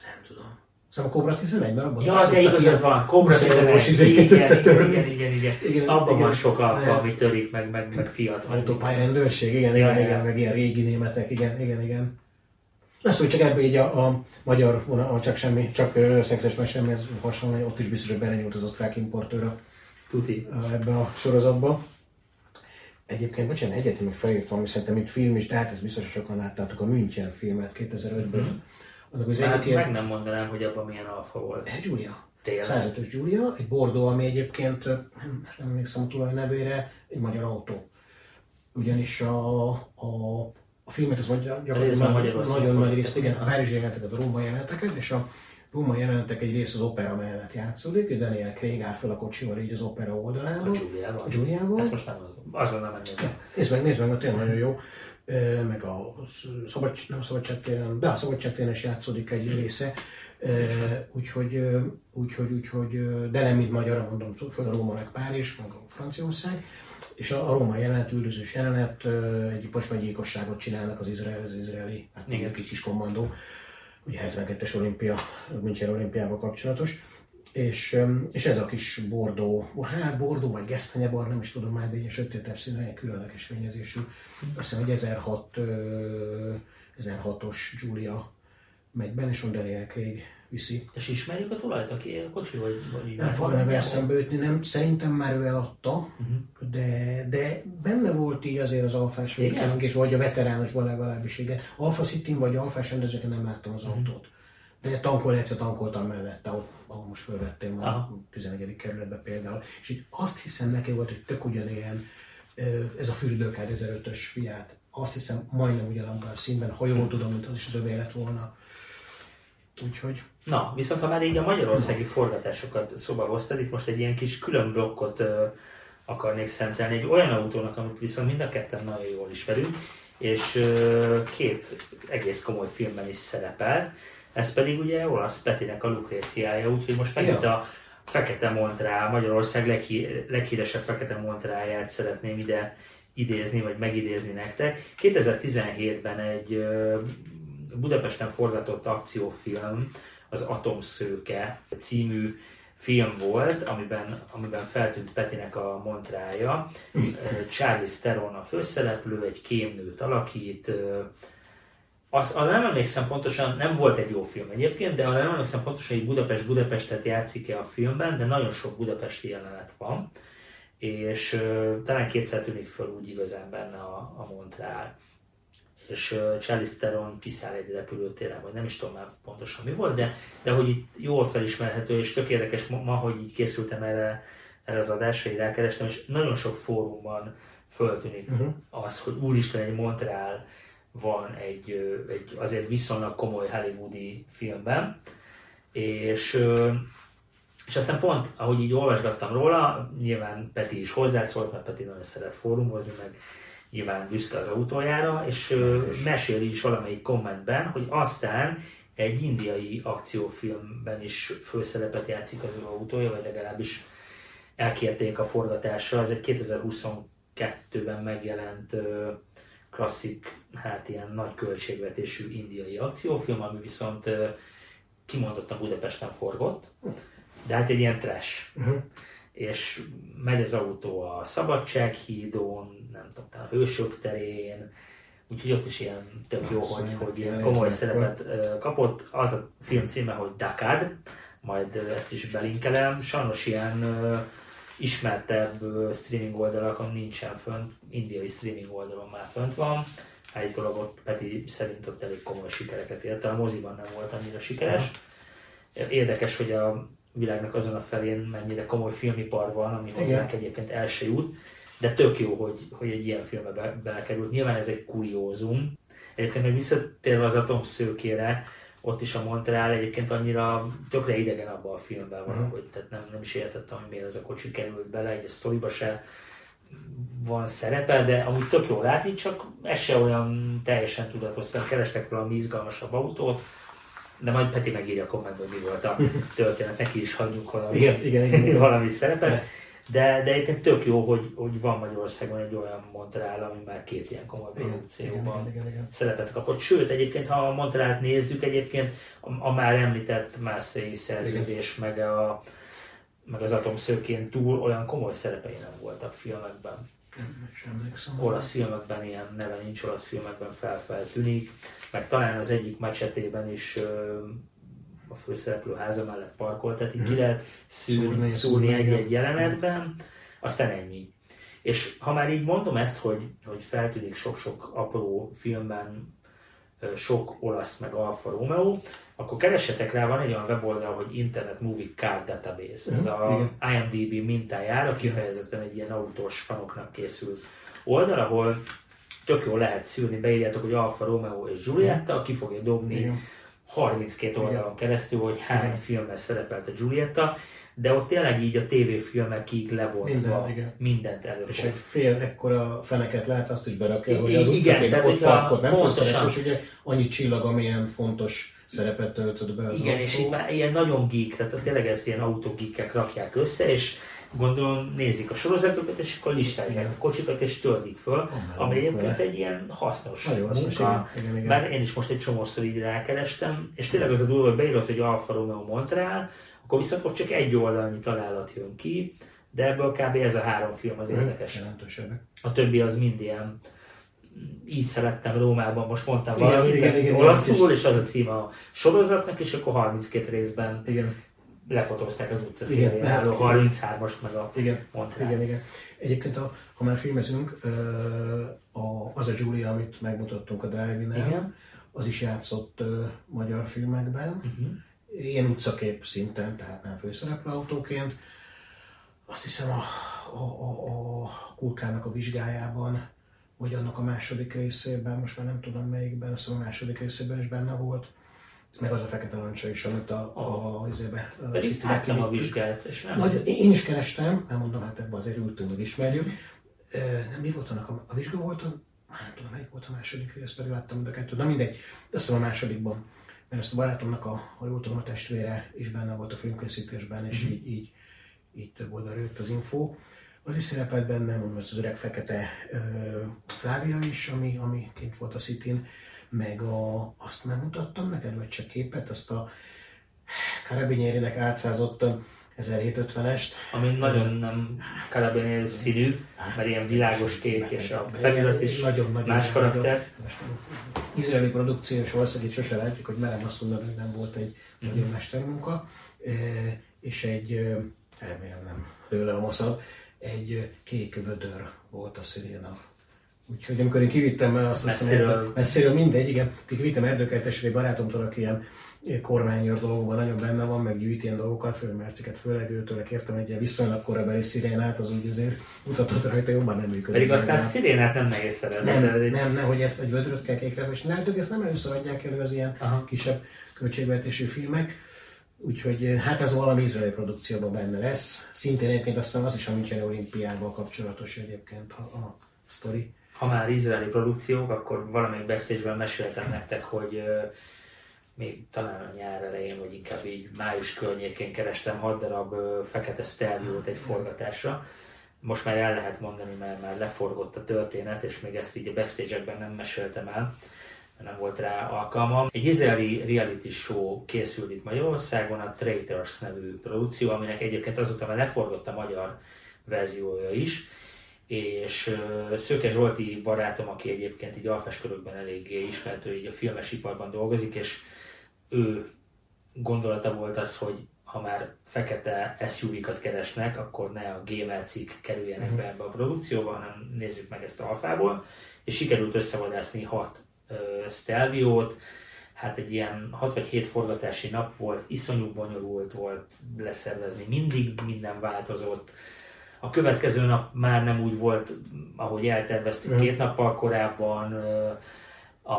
Speaker 3: nem tudom. Szóval a Cobra 11, mert abban
Speaker 1: Ja, de igazad van, Cobra
Speaker 3: 20 eurós
Speaker 1: 11,
Speaker 3: izéket
Speaker 1: igen,
Speaker 3: összetörni.
Speaker 1: igen, igen, igen,
Speaker 3: Igen,
Speaker 1: Abban
Speaker 3: igen.
Speaker 1: van sok alfa, ami törik, meg, meg, meg fiat. meg
Speaker 3: Autópályrendőrség, igen,
Speaker 1: Ja,
Speaker 3: igen,
Speaker 1: ja.
Speaker 3: igen, meg ilyen régi németek, igen, igen, igen. Na szóval csak ebből így a, a magyar a csak semmi, csak ö, szexes meg semmihez hasonló, ott is biztos, hogy belenyúlt az osztrák importőr a-
Speaker 1: Tuti.
Speaker 3: ebbe a sorozatba. Egyébként, bocsánat, egyet még felírtam, ami szerintem itt film is, de hát ez biztos, hogy sokan láttátok a München filmet 2005-ből. Annak az
Speaker 1: Hát
Speaker 3: egyik
Speaker 1: meg nem mondanám, hogy abban milyen alfa volt.
Speaker 3: Eh, Giulia.
Speaker 1: Tényleg.
Speaker 3: 105-ös Giulia, egy Bordó, ami egyébként, nem, emlékszem a tulaj nevére, egy magyar autó. Ugyanis a, a, a filmet az
Speaker 1: Részben Magyarországon
Speaker 3: nagyon nagy részt, igen, a párizsi jeleneteket, a római jeleneteket, és a római jelenetek egy rész az opera mellett játszódik, Daniel Craig áll fel a kocsival így az opera
Speaker 1: A
Speaker 3: oldaláról.
Speaker 1: Giuliával.
Speaker 3: A Giuliával.
Speaker 1: Ezt most nem tudom. Azon nem megnézem.
Speaker 3: Nézd meg, nézd meg, mert tényleg nagyon jó. Meg a szabad, nem szabadságtéren, de a szabadságtéren is játszódik egy része. Ö, Úgyhogy, úgyhogy, úgyhogy, de nem mint magyar, mondom, föl a Róma, meg Párizs, meg a Franciaország. És a, a Róma jelenet, üldözős jelenet, egy postmegyilkosságot csinálnak az, izrael, az izraeli, hát mondjuk egy kis kommandó, 72-es olimpia, München olimpiával kapcsolatos. És, és ez a kis bordó, hát bordó vagy gesztenyebar, nem is tudom már, de ilyen sötétebb színű, ilyen különleges fényezésű. Azt hiszem, hogy 1006, ö, 1006-os Giulia megy benne, és van Daniel Craig viszi.
Speaker 1: És ismerjük a tulajt, aki a kocsi, vagy, vagy
Speaker 3: Nem fog neve eszembe jutni, nem, szerintem már ő eladta, de, de benne volt így azért az alfás végtelünk, vagy a veteránosban legalábbis, igen. Alfa City vagy alfás rendezőken nem láttam az autót. De tankol, egyszer tankoltam mellette, ott, ahol most fölvettem a
Speaker 1: Aha.
Speaker 3: 11. kerületbe például. És így azt hiszem neki volt, hogy tök ugyanilyen, ez a fürdőkád 1005-ös fiát, azt hiszem majdnem ugyanabban a színben, ha jól tudom, mint az is az övé lett volna. Úgyhogy
Speaker 1: Na, viszont ha már így a magyarországi forgatásokat szóba hoztad, itt most egy ilyen kis külön blokkot ö, akarnék szentelni, egy olyan autónak, amit viszont mind a ketten nagyon jól ismerünk, és két egész komoly filmben is szerepelt, ez pedig ugye olasz Petinek a Lukréciája, úgyhogy most megint ja. a Fekete Montrá, Magyarország leghí, leghíresebb Fekete Montráját szeretném ide idézni, vagy megidézni nektek. 2017-ben egy Budapesten forgatott akciófilm, az Atomszőke című film volt, amiben, amiben feltűnt Petinek a Montrája. Charlie Theron a főszereplő, egy kémnőt alakít, azt, arra nem emlékszem pontosan, nem volt egy jó film egyébként, de arra nem emlékszem pontosan, hogy Budapest Budapestet játszik-e a filmben, de nagyon sok budapesti jelenet van, és uh, talán kétszer tűnik föl úgy igazán benne a, a Montreal. És Charlize Theron kiszáll egy repülőtéren, vagy nem is tudom már pontosan mi volt, de, de hogy itt jól felismerhető, és tök érdekes ma, ma hogy így készültem erre, erre az adásra, így rákerestem, és nagyon sok fórumban föltűnik uh-huh. az, hogy úristen, egy Montreal van egy, egy azért viszonylag komoly hollywoodi filmben, és, és aztán pont, ahogy így olvasgattam róla, nyilván Peti is hozzászólt, mert Peti nagyon szeret fórumozni, meg nyilván büszke az autójára, és, és meséli is valamelyik kommentben, hogy aztán egy indiai akciófilmben is főszerepet játszik az ő autója, vagy legalábbis elkérték a forgatásra. Ez egy 2022-ben megjelent klasszik, hát ilyen nagy költségvetésű indiai akciófilm, ami viszont kimondottan Budapesten forgott, de hát egy ilyen trash. Uh-huh. És megy az autó a Szabadsághídon, nem tudom, a Hősök terén, úgyhogy ott is ilyen tök jó, hogy, hogy ilyen komoly szerepet kapott. Az a film címe, hogy Dakad, majd ezt is belinkelem. Sajnos ilyen ismertebb streaming oldalakon nincsen fönt, indiai streaming oldalon már fönt van. Állítólag ott Peti szerint ott elég komoly sikereket ért, a moziban nem volt annyira sikeres. Érdekes, hogy a világnak azon a felén mennyire komoly filmipar van, ami hozzánk egyébként el se jut, de tök jó, hogy, hogy egy ilyen filmbe be, belekerült. Nyilván ez egy kuriózum. Egyébként meg visszatérve az atomszőkére, ott is a Montreal egyébként annyira tökre idegen abban a filmben van, uh-huh. hogy tehát nem, nem is értettem, hogy miért ez a kocsi került bele, egy a sztoriba se van szerepe, de amúgy tök jó látni, csak ez se olyan teljesen tudatos, kerestek valami izgalmasabb autót, de majd Peti megírja a kommentben, hogy mi volt a történet, neki is hagyjuk valami, igen, igen, igen, igen. valami szerepet. De, de egyébként tök jó, hogy, hogy van Magyarországon egy olyan Montreal, ami már két ilyen komoly produkcióban szerepet kapott. Sőt, egyébként, ha a Montrealt nézzük, egyébként a, a már említett Marseille szerződés, meg, a, meg az atomszőkén túl olyan komoly szerepei nem voltak filmekben. Olasz filmekben ilyen neve nincs, olasz filmekben felfeltűnik, meg talán az egyik mecsetében is a főszereplő háza mellett parkolt, tehát így ki mhm. lehet szúrni, szúrni egy-egy jelenetben, aztán ennyi. És ha már így mondom ezt, hogy, hogy feltűnik sok-sok apró filmben sok olasz meg Alfa Romeo, akkor keressetek rá, van egy olyan weboldal, hogy Internet Movie Card Database. Ez mhm, a IMDB mintájára kifejezetten egy ilyen autós fanoknak készült oldal, ahol tök jól lehet szűrni, beírjátok, hogy Alfa Romeo és Giulietta, ki fogja dobni Igen 32 oldalon keresztül, hogy hány igen. filmben szerepelt a Giulietta, de ott tényleg így a tévéfilmekig lebontva Minden, mindent előfog.
Speaker 3: És egy fél ekkora feneket látsz, azt is berakja, hogy az igen, tehát, ott parkot nem pontosan, és ugye annyi csillag, amilyen fontos szerepet töltött be
Speaker 1: az Igen, autó. és így már ilyen nagyon geek, tehát tényleg ezt ilyen autógikek rakják össze, és gondolom nézik a sorozatokat, és akkor listázzák a kocsikat, és töltik föl, oh, ami egyébként egy ilyen hasznos Nagyon hasznos, munka. Igen, igen, Bár én is most egy csomószor így rákerestem, és tényleg az a durva, hogy beírott, hogy Alfa Romeo Montreal, akkor viszont ott csak egy oldalnyi találat jön ki, de ebből kb. ez a három film az érdekes. A többi az mind ilyen így szerettem Rómában, most mondtam igen, valamit, igen, igen, olaszul, és az a cím a sorozatnak, és akkor 32 részben igen lefotózták az utca szélén álló 33-as meg a
Speaker 3: igen, Montreal. Igen, igen. Egyébként, a, ha már filmezünk, a, az a Julia, amit megmutattunk a drive az is játszott magyar filmekben. Uh-huh. Ilyen utcakép szinten, tehát nem főszereplő autóként. Azt hiszem a, a, a, a kulkának a vizsgájában, vagy annak a második részében, most már nem tudom melyikben, azt hiszem a második részében is benne volt meg az a fekete lancsa is, amit a, a, a, izébe, a
Speaker 1: Pedig láttam a vizsgát, és nem.
Speaker 3: Nagy, én is kerestem, nem mondom, hát ebben azért ültünk, meg ismerjük. Nem, mi volt annak a, a vizsga volt? Már nem tudom, melyik volt a második rész, pedig láttam mind a kettőt. Na mindegy, azt hiszem a másodikban. Mert ezt a barátomnak a, ha jól tudom, a testvére is benne volt a filmkészítésben, és így, így, így több oldalra jött az info. Az is szerepelt benne, mondom, az öreg fekete ö, Flávia is, ami, ami kint volt a Cityn, meg a, azt nem mutattam neked, vagy csak képet, azt a Karabinierinek átszázott 1750-est.
Speaker 1: Ami nagyon nem Carabinieri színű, mert ilyen világos kék, és a felirat is
Speaker 3: nagyon, nagyon,
Speaker 1: más karakter.
Speaker 3: Izraeli produkciós ország, sose látjuk, hogy merem azt mondani, hogy nem volt egy
Speaker 1: Mhm.
Speaker 3: nagyon mestermunka, és egy, remélem nem lőle a moszab, egy kék vödör volt a sziréna. Úgyhogy amikor én kivittem azt hiszem,
Speaker 1: Messziről.
Speaker 3: messziről mindegy, igen, kivittem erdőkertesre egy barátomtól, aki ilyen kormányőr dolgokban nagyon benne van, meg gyűjt ilyen dolgokat, főleg merciket, főleg őtől kértem egy ilyen viszonylag korabeli szirénát, az úgy azért mutatott rajta, jobban nem működik.
Speaker 1: Pedig aztán
Speaker 3: Meg-
Speaker 1: szirénát nem nehéz szerezni.
Speaker 3: nem,
Speaker 1: de
Speaker 3: nem, nem, hogy ezt egy vödröt kell kékre festeni. Látjuk, ezt nem először adják elő az ilyen
Speaker 1: Aha.
Speaker 3: kisebb költségvetésű filmek. Úgyhogy eh, hát ez valami izraeli produkcióban benne lesz. Szintén egyébként azt hiszem az is a Müncheni olimpiával kapcsolatos egyébként a, a sztori.
Speaker 1: ha már izraeli produkciók, akkor valamelyik backstage-ben meséltem nektek, hogy ö, még talán a nyár elején, vagy inkább így május környékén kerestem 6 darab ö, fekete sztelviót egy forgatásra. Most már el lehet mondani, mert már leforgott a történet, és még ezt így a backstage-ekben nem meséltem el, nem volt rá alkalmam. Egy izraeli reality show készült itt Magyarországon, a Traitors nevű produkció, aminek egyébként azóta már leforgott a magyar verziója is, és Szöke Zsolti barátom, aki egyébként így alfás körökben eléggé ismert, ő így a filmes iparban dolgozik, és ő gondolata volt az, hogy ha már fekete SUV-kat keresnek, akkor ne a gamer cikk kerüljenek be ebbe a produkcióba, hanem nézzük meg ezt alfából, és sikerült összevadászni hat Stelviót, hát egy ilyen 6 vagy 7 forgatási nap volt, iszonyú bonyolult volt leszervezni, mindig minden változott, a következő nap már nem úgy volt, ahogy elterveztük két nappal korábban. A,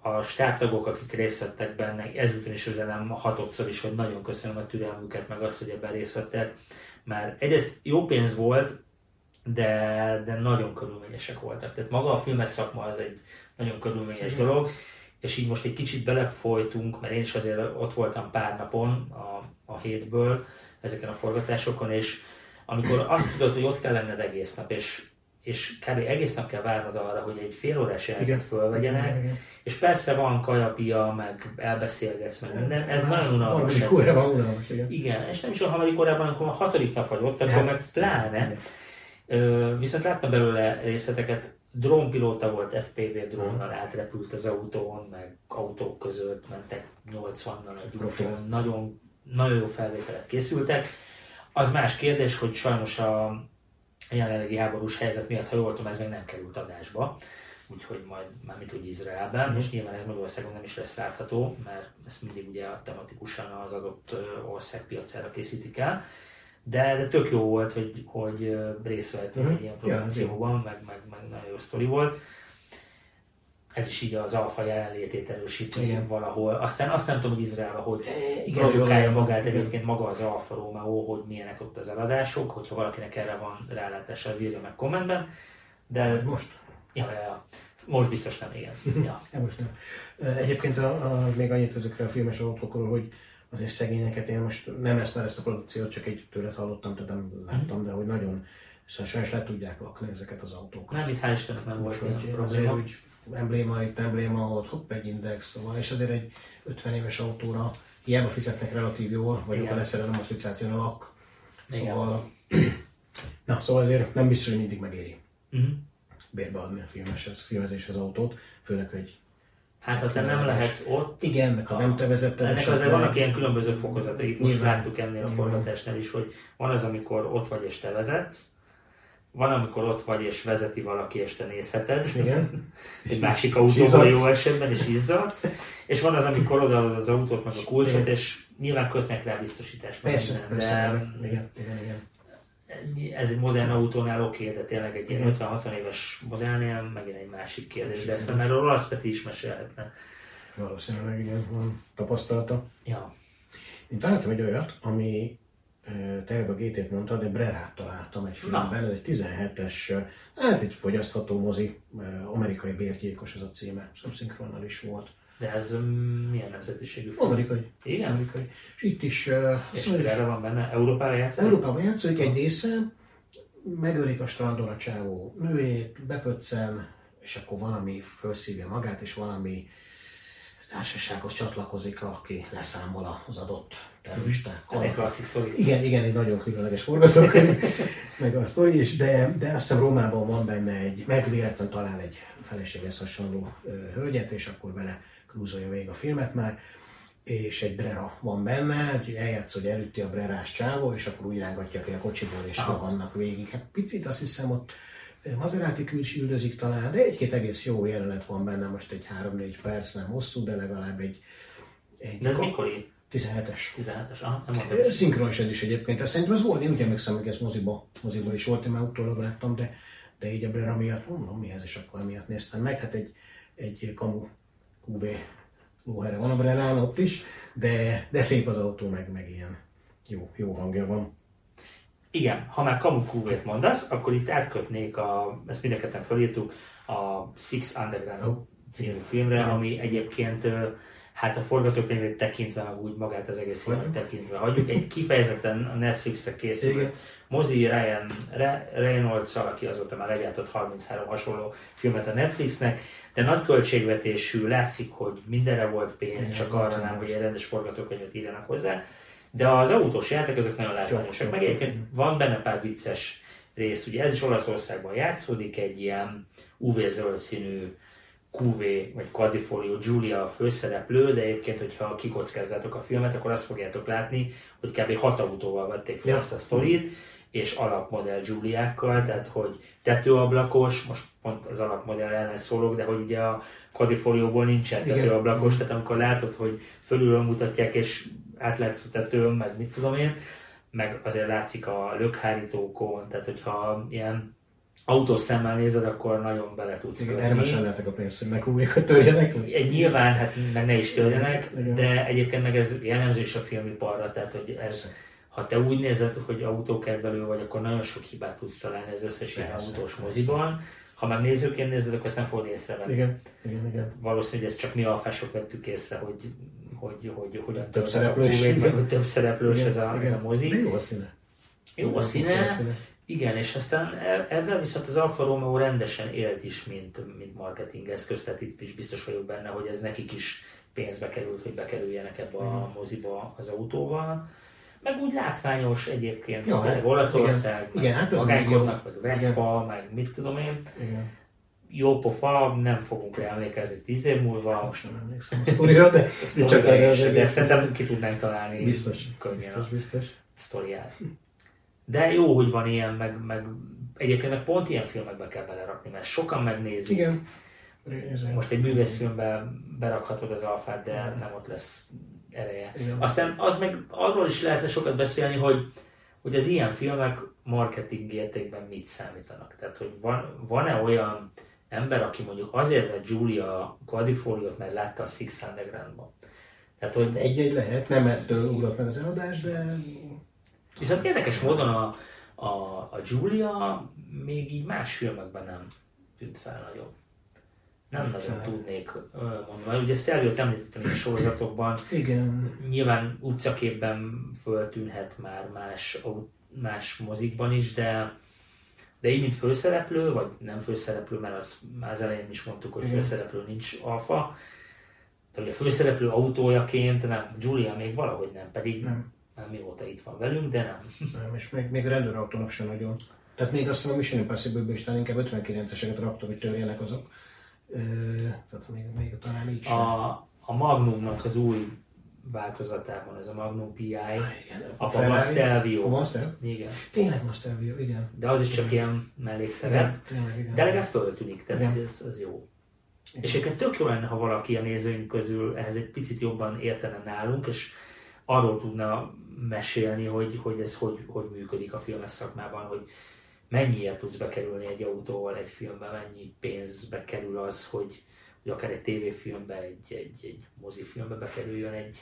Speaker 1: a stábtagok, akik részt vettek benne, ezúton is üzenem hatodszor is, hogy nagyon köszönöm a türelmüket, meg azt, hogy ebben részt vettek. Mert egyrészt jó pénz volt, de, de nagyon körülményesek voltak. Tehát maga a filmes szakma az egy nagyon körülményes dolog, és így most egy kicsit belefolytunk, mert én is azért ott voltam pár napon a, a hétből ezeken a forgatásokon, és amikor azt tudod, hogy ott kell lenned egész nap, és, és kb. egész nap kell várnod arra, hogy egy fél órás
Speaker 3: Igen.
Speaker 1: jelenetet fölvegyenek,
Speaker 3: Igen, igen.
Speaker 1: és persze van kajapia, meg elbeszélgetsz, meg minden, ez nagyon
Speaker 3: Az
Speaker 1: unalmas.
Speaker 3: harmadik unalmas, igen.
Speaker 1: Igen, és nem is a harmadik órában, amikor a hatodik nap vagy ott, akkor
Speaker 3: Hát,
Speaker 1: meg pláne. Ö, viszont láttam belőle részleteket, drónpilóta volt, FPV drónnal átrepült az autón, meg autók között mentek 80-nal egy úton, nagyon, nagyon jó felvételek készültek. Az más kérdés, hogy sajnos a jelenlegi háborús helyzet miatt, ha jól tudom, ez még nem került adásba, úgyhogy majd már mit úgy Izraelben, és nyilván ez Magyarországon nem is lesz látható, mert ezt mindig ugye tematikusan az adott ország piacára készítik el. De, de tök jó volt, hogy, hogy részt vettünk
Speaker 3: Mhm.
Speaker 1: egy ilyen
Speaker 3: Ja,
Speaker 1: produkcióban, meg, meg, meg nagyon jó sztori volt. Ez is így az alfa jelenlétét erősíti
Speaker 3: Igen.
Speaker 1: valahol. Aztán azt nem tudom, hogy Izraelben hogy
Speaker 3: igen,
Speaker 1: produkálja magát
Speaker 3: igen.
Speaker 1: egyébként maga az Alfa Romeo, hogy milyenek ott az eladások, hogyha valakinek erre van rálátása, az írja meg kommentben. De
Speaker 3: Most?
Speaker 1: ja, ja, ja. most biztos nem, igen. Ja.
Speaker 3: Ja, most nem. Ö, Egyébként a, a, még annyit ezekre a filmes autókról, hogy azért szegényeket én most nem ezt, mert ezt a produkciót csak egy tőled hallottam, tehát nem láttam, de hogy nagyon szóval sajnos le tudják lakni ezeket az autókat.
Speaker 1: Nem, itt hál' Istennek nem volt ilyen
Speaker 3: Úgyhogy azért
Speaker 1: probléma.
Speaker 3: úgy embléma itt, embléma ott, hopp, egy index, szóval, és azért egy 50 éves autóra hiába fizetnek relatív jól, vagy
Speaker 1: Igen.
Speaker 3: akkor leszerelem a tricát, jön a lak. Szóval, na, szóval azért nem biztos, hogy mindig megéri
Speaker 1: Mhm.
Speaker 3: bérbeadni a filmeshez, filmezéshez autót, főleg, hogy
Speaker 1: Hát ha te nem lehetsz ott,
Speaker 3: igen, meg ha nem te vezetted,
Speaker 1: ennek azért vannak ilyen különböző fokozatai, most
Speaker 3: Nyilván.
Speaker 1: láttuk ennél a forgatásnál is, hogy van az, amikor ott vagy és te vezetsz, van, amikor ott vagy és vezeti valaki és te nézheted,
Speaker 3: Igen.
Speaker 1: egy másik autóval jó esetben, és izzadsz, és van az, amikor odaadod az autót, meg a kulcsot, és nyilván kötnek rá biztosítást,
Speaker 3: Persze, persze,
Speaker 1: de
Speaker 3: igen, igen, igen.
Speaker 1: Ez egy modern autónál oké, de tényleg egy ilyen
Speaker 3: Igen.
Speaker 1: 50-60 éves modellnél megint egy másik kérdés, de szerintem erről Olasz Peti is mesélhetne
Speaker 3: Valószínűleg igen, van tapasztalata.
Speaker 1: Ja.
Speaker 3: Én találtam egy olyat, ami te a GT-t mondta, de Brerát találtam egy filmben, ez egy 17-es, hát egy fogyasztható mozi, amerikai bérgyilkos az a címe, szomszinkronnal is volt.
Speaker 1: De ez um, milyen nemzetiségű film?
Speaker 3: Amerikai.
Speaker 1: Igen?
Speaker 3: Amerikai. És itt is... Uh,
Speaker 1: és szóval erre van benne? Európában játszik?
Speaker 3: Európában játszik egy része, megölik a strandon a csávó nőjét, bepöccen, és akkor valami felszívja magát, és valami társasághoz csatlakozik, aki leszámol az adott terroristákkal.
Speaker 1: Egy klasszik sztori.
Speaker 3: Igen, igen, egy nagyon különleges forgatókönyv, meg a sztori is, de, de azt hiszem Rómában van benne egy, meg véletlen talál egy feleséges hasonló hölgyet, és akkor vele krúzolja végig a filmet már és egy Brera van benne, hogy eljátsz, hogy elütti a Brerás csávó, és akkor úgy rángatja ki a kocsiból, és vannak végig. Hát picit azt hiszem ott Maserati külső üldözik talán, de egy-két egész jó jelenet van benne, most egy 3-4 perc, nem hosszú, de legalább egy...
Speaker 1: egy de ez mikori?
Speaker 3: 17-es.
Speaker 1: 17-es, aha, nem mondtam.
Speaker 3: Szinkronis ez is egyébként. Ezt szerintem az volt, én úgy emlékszem, hogy ez moziba, moziba is volt, én már utólag láttam, de, de így a Brera miatt, mondom, mi ez, és akkor miatt néztem meg. Hát egy, egy kamu QV lóhere van a Brerán ott is, de, de szép az autó, meg, meg ilyen jó, jó hangja van.
Speaker 1: Igen, ha már Kamu Kúvét mondasz, akkor itt átkötnék, a, ezt mindenketten fölírtuk, a Six Underground oh. című filmre, oh. ami egyébként hát a forgatókönyvét tekintve, úgy magát az egész filmet tekintve hagyjuk. Egy kifejezetten a Netflixre készült mozi Ryan reynolds aki azóta már legyártott 33 hasonló filmet a Netflixnek, de nagy költségvetésű, látszik, hogy mindenre volt pénz, csak arra nem, hogy egy rendes forgatókönyvet írjanak hozzá. De az autós játék azok nagyon látványosak, meg egyébként van benne pár vicces rész, ugye ez is Olaszországban játszódik, egy ilyen UV-zöld színű QV vagy Quadrifolio Giulia a főszereplő, de egyébként, hogyha kikockázzátok a filmet, akkor azt fogjátok látni, hogy kb. hat autóval vették fel ja. azt a sztorit, és alapmodell Giuliákkal, tehát hogy tetőablakos, most pont az alapmodell ellen szólok, de hogy ugye a Quadrifolióból nincsen tetőablakos, Igen. tehát amikor látod, hogy fölülről mutatják, és átlátsz a tetőn, meg mit tudom én, meg azért látszik a lökhárítókon, tehát hogyha ilyen autós szemmel nézed, akkor nagyon bele tudsz
Speaker 3: Igen, erre sem lehetek a pénzt, hogy megújjuk, hogy törjenek.
Speaker 1: Egy, nyilván, hát meg ne is törjenek, Igen. de egyébként meg ez jellemző is a filmiparra, tehát hogy ez, ha te úgy nézed, hogy autókedvelő vagy, akkor nagyon sok hibát tudsz találni az összes ilyen autós moziban. Ha meg nézőként nézed, akkor ezt nem fogod észrevenni.
Speaker 3: Igen, igen, igen.
Speaker 1: Valószínűleg ezt csak mi alfások vettük észre, hogy hogy, hogy hogyan
Speaker 3: több szereplős,
Speaker 1: meg, hogy több szereplős ez, a, ez a mozi.
Speaker 3: De jó a színe.
Speaker 1: Jó a színe. A színe. Igen, és aztán e, ebben viszont az Alfa Romeo rendesen élt is, mint, mint marketing eszköz, tehát itt is biztos vagyok benne, hogy ez nekik is pénzbe került, hogy bekerüljenek ebbe a moziba az autóval. Meg úgy látványos egyébként, ja, hát, Olaszország, igen, meg igen, hát vagy Vespa, igen. meg mit tudom én. Igen jó pofa, nem fogunk rá emlékezni tíz év múlva.
Speaker 3: Most nem emlékszem a sztorira, de,
Speaker 1: de csak erre de szerintem ki tudnánk találni.
Speaker 3: Biztos, biztos, biztos.
Speaker 1: Sztoriát. De jó, hogy van ilyen, meg, meg egyébként meg pont ilyen filmekbe kell belerakni, mert sokan megnézik.
Speaker 3: Igen.
Speaker 1: Most egy művészfilmbe berakhatod az alfát, de nem ott lesz ereje. Igen. Aztán az meg arról is lehetne sokat beszélni, hogy, hogy az ilyen filmek marketing értékben mit számítanak. Tehát, hogy van, van-e olyan ember, aki mondjuk azért vett Julia Quadrifoliot, mert látta a Six Underground-ban.
Speaker 3: Tehát, hogy... Egy-egy lehet, nem ettől ugrott meg az eladás, de...
Speaker 1: Viszont érdekes módon a, a, a Julia még így más filmekben nem tűnt fel nagyon. Nem nagyon tudnék mondani. Ugye ezt eljött említettem a sorozatokban.
Speaker 3: Igen.
Speaker 1: Nyilván utcaképben föltűnhet már más, más mozikban is, de de így, mint főszereplő, vagy nem főszereplő, mert az már az elején is mondtuk, hogy főszereplő nincs alfa, de ugye főszereplő autójaként nem, Julia még valahogy nem, pedig nem, nem mióta itt van velünk, de nem.
Speaker 3: Nem, és még, még a rendőrautónak sem nagyon. Tehát még azt hiszem a Mission Impossible is inkább 59-eseket raktam, hogy törjenek azok. Tehát még, még talán így sem.
Speaker 1: A, a Magnumnak az új változatában, ez a Magnum PI, ah, igen, a, a Mastelvio.
Speaker 3: A Master?
Speaker 1: Igen.
Speaker 3: Tényleg Mastelvio, igen.
Speaker 1: De az is csak igen. ilyen mellékszerep, de legalább föltűnik, tehát igen. ez, ez jó. Igen. És egyébként tök jó lenne, ha valaki a nézőink közül ehhez egy picit jobban értene nálunk, és arról tudna mesélni, hogy, hogy ez hogy, hogy működik a filmes szakmában, hogy mennyiért tudsz bekerülni egy autóval egy filmbe, mennyi pénzbe kerül az, hogy hogy akár egy tévéfilmbe, egy, egy, egy mozifilmbe bekerüljön egy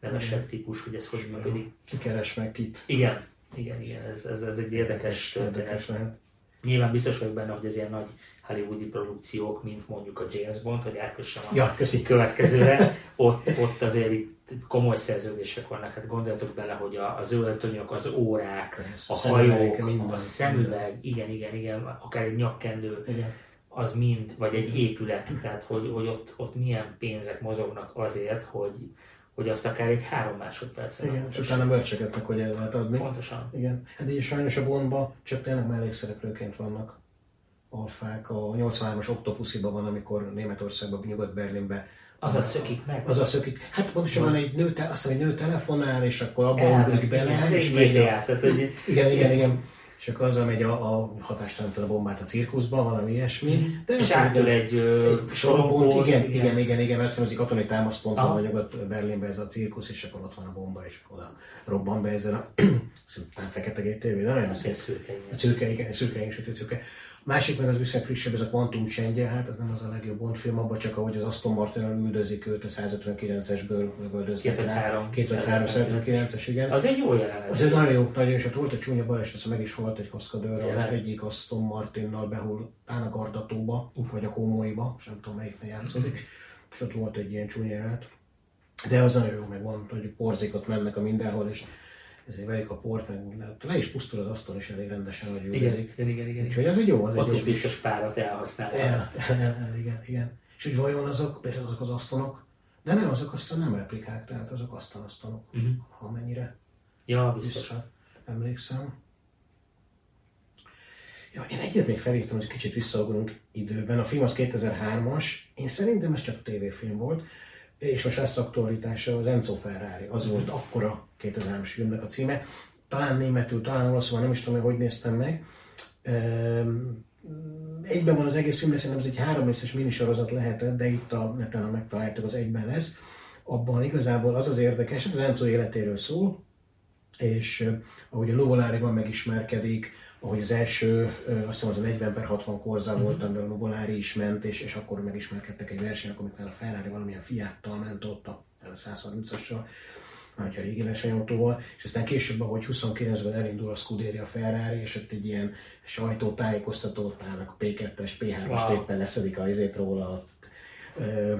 Speaker 1: nevesebb típus, hogy ez hogy működik.
Speaker 3: Ki keres meg kit.
Speaker 1: Igen, igen, igen, ez, ez, ez egy érdekes
Speaker 3: Érdekes
Speaker 1: történet.
Speaker 3: lehet.
Speaker 1: Nyilván biztos vagyok benne, hogy az ilyen nagy hollywoodi produkciók, mint mondjuk a James Bond, hogy átkössem a
Speaker 3: Ja, köszi.
Speaker 1: következőre, ott, ott azért itt komoly szerződések vannak. Hát gondoljatok bele, hogy a, az öltönyök, az órák, a hajók,
Speaker 3: minden.
Speaker 1: a szemüveg, igen, igen, igen, akár egy nyakkendő,
Speaker 3: Igen.
Speaker 1: az mind, vagy egy épület, tehát hogy, hogy ott, ott milyen pénzek mozognak azért, hogy, hogy azt akár egy három másodpercen
Speaker 3: Igen, és utána bölcsögetnek, hogy el lehet adni.
Speaker 1: Pontosan.
Speaker 3: Igen. Hát így sajnos a Bondba csak tényleg mellékszereplőként vannak alfák. A 83-as Octopusziban van, amikor Németországban, Nyugat-Berlinbe
Speaker 1: Az a szökik meg.
Speaker 3: az a szökik. Hát pontosan egy nő, te- azt hiszem, egy nő telefonál, és akkor abba ugrik bele,
Speaker 1: ez
Speaker 3: és
Speaker 1: egy
Speaker 3: megy a,
Speaker 1: tehát hogy
Speaker 3: igen, igen, igen. És akkor azzal megy a, a hatástalanítani a bombát a cirkuszba, valami ilyesmi. De
Speaker 1: és áttől egy,
Speaker 3: egy sorompont, igen, igen, igen, igen, igen, azt hiszem, ez egy katonai támaszponton
Speaker 1: Aha.
Speaker 3: van Nyugat-Berlinben ez a cirkusz, és akkor ott van a bomba, és oda robban be ezzel a szintén fekete GTV, de nagyon
Speaker 1: Ez
Speaker 3: szép.
Speaker 1: szürke, igen.
Speaker 3: Szürke, igen, szürke, igen, sötét szürke. Másik meg az viszont frissebb, ez a Quantum Csendje, hát ez nem az a legjobb Bond film, abban csak ahogy az Aston Martin üldözik őt a 159-esből, megöldöznek
Speaker 1: Két vagy három.
Speaker 3: Két vagy három 159-es, igen.
Speaker 1: Az egy jó jelenet.
Speaker 3: Az egy nagyon jó, nagyon jó, és ott volt egy csúnya baleset, szóval meg is halt egy kaszkadőr, az egyik Aston Martinnal behull a Gardatóba, vagy a Kómóiba, és nem tudom melyiknél játszódik, és ott volt egy ilyen csúnya jelenet. De az nagyon jó, meg van, hogy porzikot mennek a mindenhol, és ezért vegyük a port, meg le, is pusztul az asztal, és elég rendesen, hogy
Speaker 1: igen,
Speaker 3: üldözik.
Speaker 1: igen, igen, igen.
Speaker 3: Úgyhogy ez egy jó, az egy
Speaker 1: Ott
Speaker 3: jó
Speaker 1: is biztos párat elhasználva.
Speaker 3: el, el, el, igen, igen. És hogy vajon azok, például azok az asztalok, de nem, azok azt hiszem nem replikák, tehát azok asztalasztalok,
Speaker 1: Mhm.
Speaker 3: ha mennyire
Speaker 1: Ja, biztos.
Speaker 3: vissza emlékszem. Ja, én egyet még felírtam, hogy kicsit visszaugrunk időben. A film az 2003-as, én szerintem ez csak tévéfilm volt, és most lesz aktualitása az Enzo Ferrari. Az volt akkora 2003-as filmnek a címe. Talán németül, talán olaszul, nem is tudom, hogy néztem meg. Ehm, Egyben van az egész film, de szerintem ez egy három részes minisorozat lehetett, de itt a neten, ha megtaláltuk, az egyben lesz. Abban igazából az az érdekes, az Enzo életéről szól, és eh, ahogy a Nuvoláriban megismerkedik, ahogy az első, azt hiszem az a 40 per 60 korza
Speaker 1: Mhm.
Speaker 3: volt, amivel a Nuvolári is ment, és, és akkor megismerkedtek egy versenyen, amikor a Ferrari valamilyen Fiattal ment ott, a a 130-assal, nagy a régi versenyautóval, és aztán később, ahogy 29-ben elindul a Scuderia Ferrari, és ott egy ilyen sajtótájékoztató, ott állnak a P2-es, P3-as,
Speaker 1: Wow.
Speaker 3: éppen leszedik a izét róla, ö,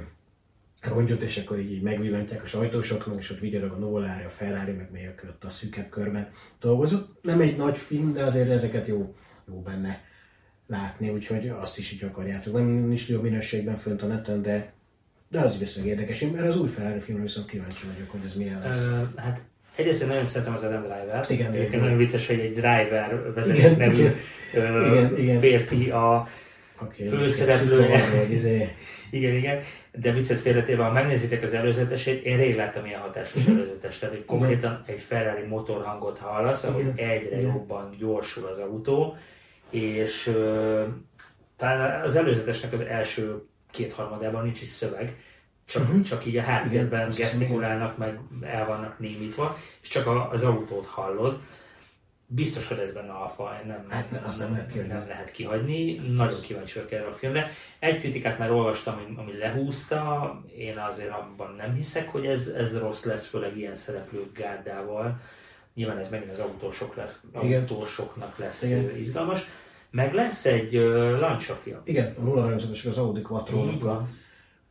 Speaker 3: rongyot, és akkor így, így megvillantják a sajtósoknak, és ott vigyorog a Novolari, a Ferrari, meg még aki ott a szűkebb körben dolgozott. Nem egy nagy film, de azért ezeket jó, jó benne látni, úgyhogy azt is így akarjátok. Nem nincs jó minőségben fönt a neten, de, de az viszonylag érdekes. Én erre az új Ferrari filmre viszont kíváncsi vagyok, hogy ez milyen lesz.
Speaker 1: Ö, hát egyrészt én nagyon szeretem az Adam Driver-t.
Speaker 3: Igen,
Speaker 1: Egyébként
Speaker 3: igen.
Speaker 1: nagyon vicces, hogy egy driver vezető
Speaker 3: Igen,
Speaker 1: nevű
Speaker 3: igen.
Speaker 1: ö,
Speaker 3: Igen, igen.
Speaker 1: férfi a
Speaker 3: Aki
Speaker 1: főszereplője. Igen, igen, de viccet félretéve, ha megnézitek az előzetesét, én rég láttam ilyen hatásos
Speaker 3: Mhm.
Speaker 1: előzetes, tehát hogy konkrétan egy Ferrari motorhangot hallasz, ahogy
Speaker 3: Igen,
Speaker 1: egyre
Speaker 3: igen.
Speaker 1: jobban gyorsul az autó, és ö, talán az előzetesnek az első kétharmadában nincs is szöveg, csak,
Speaker 3: Mhm.
Speaker 1: csak így a háttérben gesztikulálnak, meg el vannak némítva, és csak a, az autót hallod. Biztos, hogy ez benne alfa, nem,
Speaker 3: Hát ne- azt nem lehet kihagyni.
Speaker 1: nem lehet kihagyni. Nagyon kíváncsi vagyok erre a filmre. Egy kritikát már olvastam, ami, ami lehúzta, én azért abban nem hiszek, hogy ez, ez rossz lesz, főleg ilyen szereplők gárdával. Nyilván ez megint az autósok lesz,
Speaker 3: Igen.
Speaker 1: autósoknak lesz
Speaker 3: Igen.
Speaker 1: Izgalmas. Meg lesz egy uh, Lancia film.
Speaker 3: igen, a 0 az Audi quattro.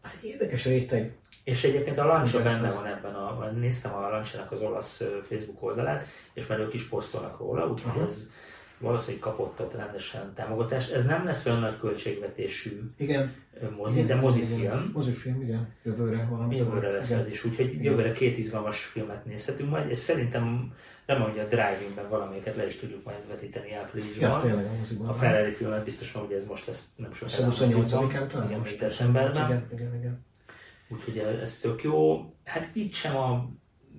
Speaker 3: Az érdekes réteg,
Speaker 1: És egyébként a Lancia
Speaker 3: Igen,
Speaker 1: benne
Speaker 3: az-
Speaker 1: van ebben, a, néztem a Lancia-nak az olasz Facebook oldalát, és már ők is posztolnak róla, úgyhogy ez valószínűleg kapott ott rendesen támogatást. Ez nem lesz olyan nagy költségvetésű
Speaker 3: igen.
Speaker 1: mozi, de mozifilm.
Speaker 3: Igen, mozifilm, igen. Jövőre valami.
Speaker 1: Jövőre lesz
Speaker 3: igen.
Speaker 1: ez is, úgyhogy
Speaker 3: Igen.
Speaker 1: jövőre két izgalmas filmet nézhetünk majd, és szerintem nem hogy a Driving-ben valamelyiket le is tudjuk majd vetíteni
Speaker 3: Ja,
Speaker 1: áprilisban.
Speaker 3: tényleg a moziban.
Speaker 1: a Ferrari filmet biztos van, hogy ez most lesz nem sokára.
Speaker 3: hiszem
Speaker 1: a moziban.
Speaker 3: 28-án talán
Speaker 1: Igen,
Speaker 3: most.
Speaker 1: decemberben.
Speaker 3: Igen, igen, igen.
Speaker 1: Úgyhogy ez tök jó. Hát itt sem a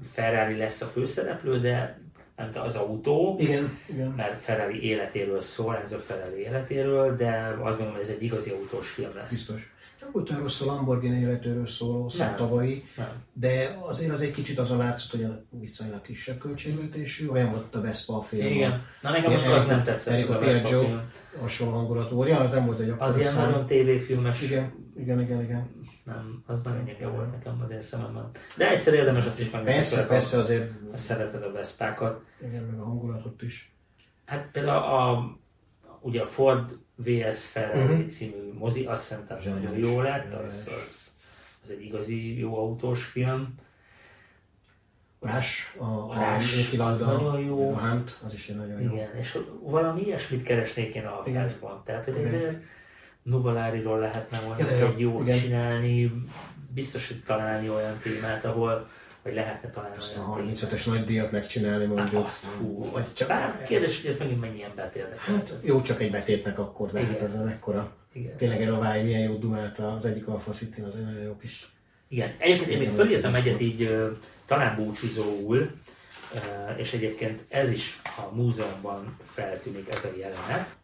Speaker 1: Ferrari lesz a főszereplő, de nem az autó,
Speaker 3: Igen, igen.
Speaker 1: mert Ferrari életéről szól, ez a Ferrari életéről, de azt gondolom, hogy ez egy igazi autós film lesz.
Speaker 3: Biztos. Nem volt olyan rossz a Lamborghini életőről szóló
Speaker 1: Nem.
Speaker 3: tavalyi,
Speaker 1: Nem.
Speaker 3: de azért az egy kicsit azon látszott, hogy a viszonylag kisebb költségvetésű, olyan volt a Vespa a film.
Speaker 1: Igen. Na nekem akkor az nem tetszett,
Speaker 3: Eric
Speaker 1: az a
Speaker 3: a
Speaker 1: Vespa film.
Speaker 3: Hasonló hangulatú volt. Ja, az nem volt egy akkor
Speaker 1: Az ilyen nagyon tévéfilmes.
Speaker 3: Igen, igen, igen, igen.
Speaker 1: Nem, az nagyon gyenge volt nekem az én szememben. De egyszer érdemes azt is megnézni.
Speaker 3: Persze,
Speaker 1: főleg,
Speaker 3: persze azért,
Speaker 1: Ha szereted a Veszpákat.
Speaker 3: igen, meg a hangulatot is.
Speaker 1: Hát például a, ugye a Ford VS Ferrari
Speaker 3: Mhm.
Speaker 1: című mozi, azt szerintem nagyon jó lett, az, az, az egy igazi jó autós film.
Speaker 3: Rás, a, a Niki
Speaker 1: az nagyon jó.
Speaker 3: A Hunt, az is egy nagyon jó.
Speaker 1: Igen, és valami ilyesmit keresnék én a
Speaker 3: Igen.
Speaker 1: flashban. Tehát, hogy ezért Nuvaláriról lehetne mondjuk
Speaker 3: Igen,
Speaker 1: egy jó
Speaker 3: igen.
Speaker 1: csinálni, biztos, hogy találni olyan témát, ahol vagy lehetne találni
Speaker 3: Azt a
Speaker 1: olyan
Speaker 3: 35-ös nagy díjat megcsinálni mondjuk.
Speaker 1: Hát azt, fú.
Speaker 3: Vagy csak,
Speaker 1: Bár kérdés, hogy ez megint mennyi embert érdekel.
Speaker 3: hát jó, csak egy betétnek akkor, de hát
Speaker 1: Igen.
Speaker 3: ez a mekkora.
Speaker 1: Igen.
Speaker 3: Tényleg Elovály milyen jó dumált az egyik Alfa city az egy nagyon jó kis.
Speaker 1: Igen, egyébként én még fölírtam egyet így talán búcsúzóul, és egyébként ez is a múzeumban feltűnik ez a jelenet.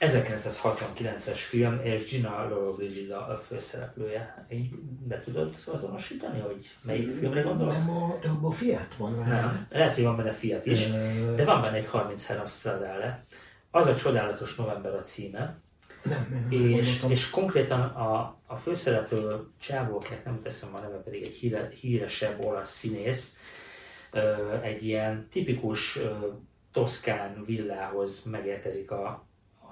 Speaker 1: 1969-es film, és Gina Lollobrigida a főszereplője. Így be tudod azonosítani, hogy melyik filmre gondolok?
Speaker 3: Nem, a, de abban Fiat van.
Speaker 1: Nem. Lehet, hogy van benne Fiat is, de van benne egy 33 Stradale. Az a csodálatos november a címe,
Speaker 3: Nem, nem,
Speaker 1: és,
Speaker 3: gondoltam.
Speaker 1: és konkrétan a, a főszereplő csávó, nem teszem a neve, pedig egy híre, híresebb olasz színész, egy ilyen tipikus toszkán villához megérkezik a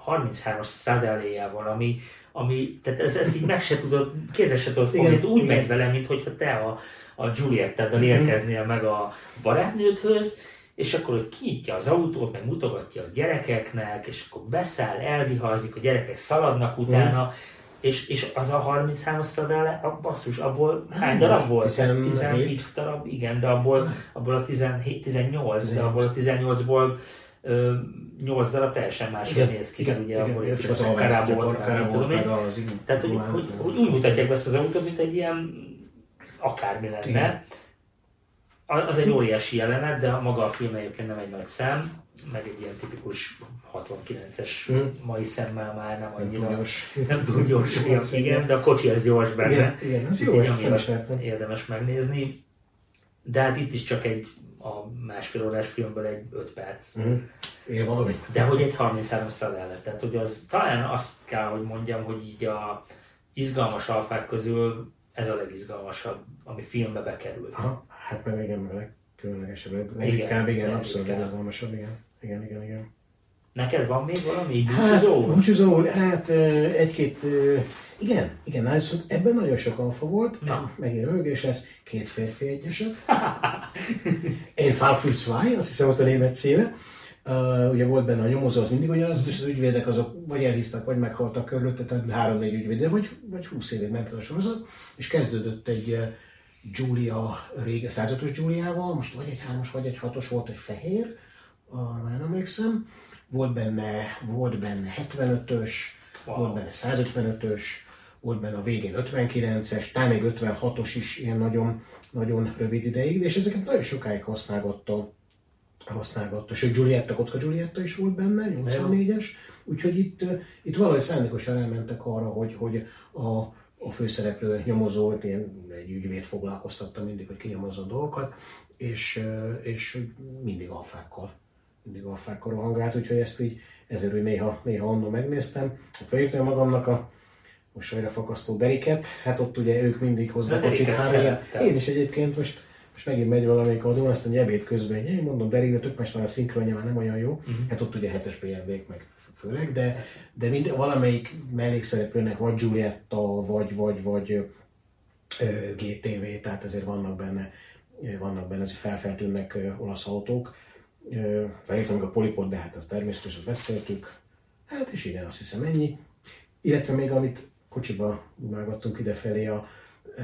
Speaker 1: 33-as Stradaléjával, ami, ami tehát ez, ez így meg se tudod, kézzel se tudod fogni, úgy
Speaker 3: igen.
Speaker 1: megy vele, mintha te a, a Giulietteddel érkeznél meg a barátnődhöz, és akkor hogy kinyitja az autót, meg mutogatja a gyerekeknek, és akkor beszáll, elviharzik, a gyerekek szaladnak utána, és, és az a 33 Stradale, a basszus, abból hány darab volt?
Speaker 3: 17.
Speaker 1: 17 darab, igen, de abból, abból a 17, 18, de
Speaker 3: 18.
Speaker 1: abból a 18-ból 8 darab teljesen máshogy
Speaker 3: Igen,
Speaker 1: néz ki,
Speaker 3: igen,
Speaker 1: ugye
Speaker 3: igen,
Speaker 1: abból egy
Speaker 3: alvász,
Speaker 1: karából,
Speaker 3: a
Speaker 1: meg
Speaker 3: az.
Speaker 1: Tehát, hogy, hogy, hogy úgy mutatják be ezt az autót, mint egy ilyen akármi lenne.
Speaker 3: Igen.
Speaker 1: A- Az egy óriási jelenet, de maga a film egyébként nem egy nagy szám, meg egy ilyen tipikus 69-es
Speaker 3: Mm.
Speaker 1: mai szemmel már nem annyira nem túl gyors film, igen, de a kocsi az gyors benne.
Speaker 3: Igen, igen, ez jó, ezt nem
Speaker 1: amiatt
Speaker 3: ismertem.
Speaker 1: Érdemes megnézni. De hát itt is csak egy a másfél órás filmből egy 5 perc.
Speaker 3: Mhm. Ér valamit?
Speaker 1: De hogy egy 33 Stradale, tehát hogy az talán azt kell, hogy mondjam, hogy így a izgalmas alfák közül ez a legizgalmasabb, ami filmbe bekerült.
Speaker 3: Aha, hát meg igen, meg legkülönlegesebb,
Speaker 1: Igen,
Speaker 3: legritkább, igen, abszolút legizgalmasabb, igen. Igen, igen, igen.
Speaker 1: Neked van még valami így
Speaker 3: Hát,
Speaker 1: búcsúzó?
Speaker 3: búcsúzó, hát egy-két, igen, igen, ez, ebben nagyon sok alfa volt,
Speaker 1: Na.
Speaker 3: megint rögés lesz, két férfi egyeset. Én zwei, azt hiszem, ott a német címe. Uh, ugye volt benne a nyomozó, az mindig ugyanaz, és az ügyvédek azok vagy elhisztak, vagy meghaltak körülötte, tehát három-négy ügyvéde, vagy, vagy 20 évig ment ez a sorozat, és kezdődött egy Julia, rége 105-ös Juliával, most vagy egy hármas, vagy egy hatos volt egy fehér, arra nem emlékszem. Volt benne, volt benne 75-ös,
Speaker 1: Wow.
Speaker 3: volt benne 155-ös, volt benne a végén 59-es, talán még 56-os is ilyen nagyon, nagyon rövid ideig, és ezeket nagyon sokáig használgatta, használgatta. Sőt, Giulietta, Kocka Giulietta is volt benne, 84-es, úgyhogy itt, eh, itt valahogy szándékosan elmentek arra, hogy, hogy a, a főszereplő nyomozót, én egy ügyvéd foglalkoztatta mindig, hogy kinyomozza a dolgokat, és, eh, és mindig alfákkal mindig alfákkal rohangált, úgyhogy ezt így ezért úgy néha, néha annól megnéztem. Felírtam magamnak a mosolyra fakasztó deriket, hát ott ugye ők mindig hoznak Hát igen,
Speaker 1: szerettem.
Speaker 3: én is egyébként most, most megint megy valamelyik adón, azt mondja, ebéd közben, én mondom, Derik, de tök más a szinkronja, már nem olyan jó. Uh-huh. Hát ott ugye hetes BMW-k meg főleg, de, de mind, valamelyik mellékszereplőnek vagy Giulietta, vagy, vagy, vagy ö, GTV, tehát ezért vannak benne, vannak benne, azért felfeltűnnek olasz autók. Felírtam még a polipot, de hát azt természetesen beszéltük. Hát és igen, azt hiszem ennyi. Illetve még amit kocsiba vágattunk idefelé a e,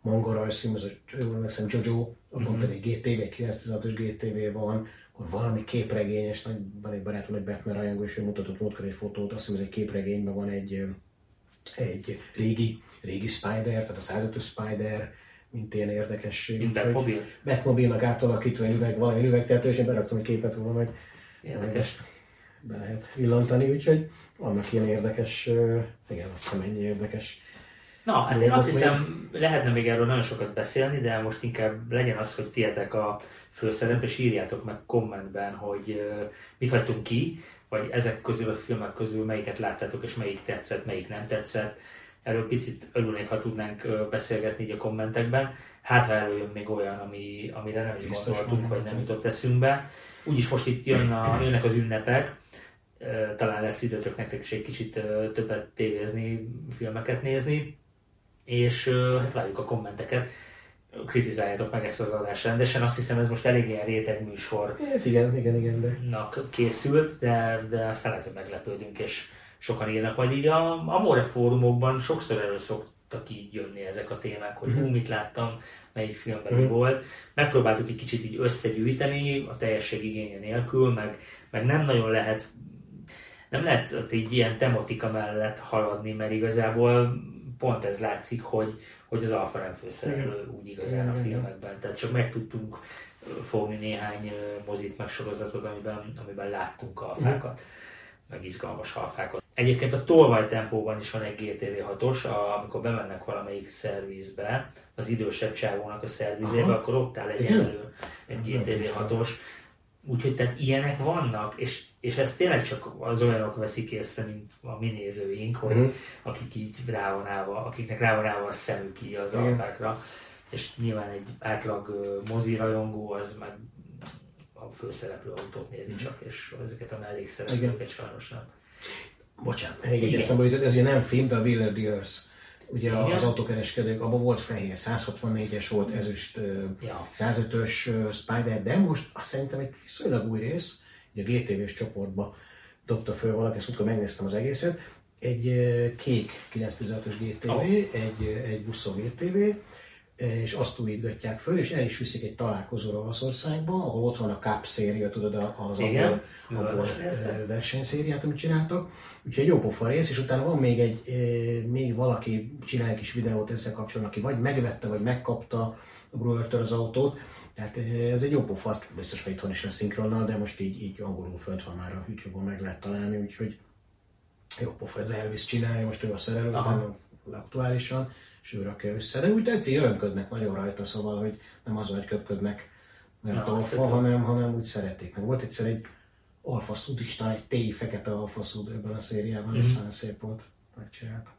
Speaker 3: manga rajzfilm, az a jól emlékszem, Jojo, abban mm-hmm. pedig GTV, 916-os GTV van, akkor valami képregényes, nagy, van egy barátom, egy Batman rajongó, és ő mutatott múltkor egy fotót, azt hiszem ez egy képregényben van egy, egy régi, régi Spider, tehát a 105-ös Spider, mint ilyen érdekesség.
Speaker 1: Mint Batmobile?
Speaker 3: Batmobile-nak átalakítva egy üveg, valami üvegtehető, és én beraktam egy képet róla, majd ezt be lehet villantani, úgyhogy vannak ilyen érdekes, igen, azt hiszem ennyi érdekes
Speaker 1: Na, hát én azt hiszem, lehetne még erről nagyon sokat beszélni, de most inkább legyen az, hogy tietek a főszerep, és írjátok meg kommentben, hogy mit hagytunk ki, vagy ezek közül a filmek közül melyiket láttátok, és melyik tetszett, melyik nem tetszett. Erről picit örülnék, ha tudnánk beszélgetni így a kommentekben. Hát, ha előjön még olyan, ami, amire nem is Biztos gondoltunk, vagy nem jutott eszünkbe. Úgyis most itt jön a, jönnek az ünnepek, talán lesz időtök nektek is egy kicsit többet tévézni, filmeket nézni, és hát várjuk a kommenteket kritizáljátok meg ezt az adást rendesen. Azt hiszem ez most elég ilyen réteg műsor.
Speaker 3: Hát igen, igen, igen, de...
Speaker 1: készült, de, de aztán lehet, hogy meglepődünk, és sokan írnak, vagy így a Amore fórumokban sokszor erről szoktak így jönni ezek a témák, hogy hú, mit láttam, melyik filmben mm. volt. Megpróbáltuk egy kicsit így összegyűjteni a teljesség igénye nélkül, meg, meg nem nagyon lehet nem lehet így ilyen tematika mellett haladni, mert igazából pont ez látszik, hogy, hogy az alfa nem főszereplő úgy igazán a filmekben. Tehát csak meg tudtunk fogni néhány mozit meg sorozatot, amiben, amiben láttunk alfákat, meg izgalmas alfákat. Egyébként a tolvaj tempóban is van egy GTV 6-os, amikor bemennek valamelyik szervizbe, az idősebb csávónak a szervizébe, Aha. akkor ott áll egy elő egy GTV 6-os, Úgyhogy tehát ilyenek vannak, és, és ezt tényleg csak az olyanok veszik észre, mint a mi nézőink, hogy uh-huh. akik így rá van állva, akiknek rá van állva a szemük így az uh-huh. alfákra, és nyilván egy átlag mozirajongó az meg a főszereplő autót nézi uh-huh. csak, és ezeket a mellékszereplőket sajnos nem.
Speaker 3: Bocsánat, még egy eszembe jutott, ez ugye nem film, de a Wheeler Dears Ugye Igen. az autókereskedők, abban volt fehér, 164-es volt, ezüst, ja. 105-ös Spider, de most azt szerintem egy viszonylag új rész, ugye a GTV-s csoportba dobta föl valaki, ezt amikor megnéztem az egészet, egy kék 915-ös GTV, oh. egy, egy buszó GTV, és azt újítgatják föl, és el is viszik egy találkozóra Olaszországba, ahol ott van a Cup széria, tudod, az abból, abból versenyszériát, amit csináltak. Úgyhogy egy jó pofa rész, és utána van még egy, még valaki csinál egy kis videót ezzel kapcsolatban, aki vagy megvette, vagy megkapta a brewer az autót. Tehát ez egy jó pofa, azt biztos, hogy itthon is lesz szinkronnal, de most így, így angolul fönt van már a YouTube-on meg lehet találni, úgyhogy jó pofa, ez Elvis csinálja, most ő a szerelő, aktuálisan és ő rakja össze. De úgy tetszik, örömködnek nagyon rajta, szóval, hogy nem az, hogy köpködnek, mert ja, alfa, hanem, hanem úgy szeretik. Meg volt egyszer egy alfa szudistán, egy téj fekete alfa szud ebben a szériában, mm-hmm. és mhm. nagyon szép volt, megcsináltak.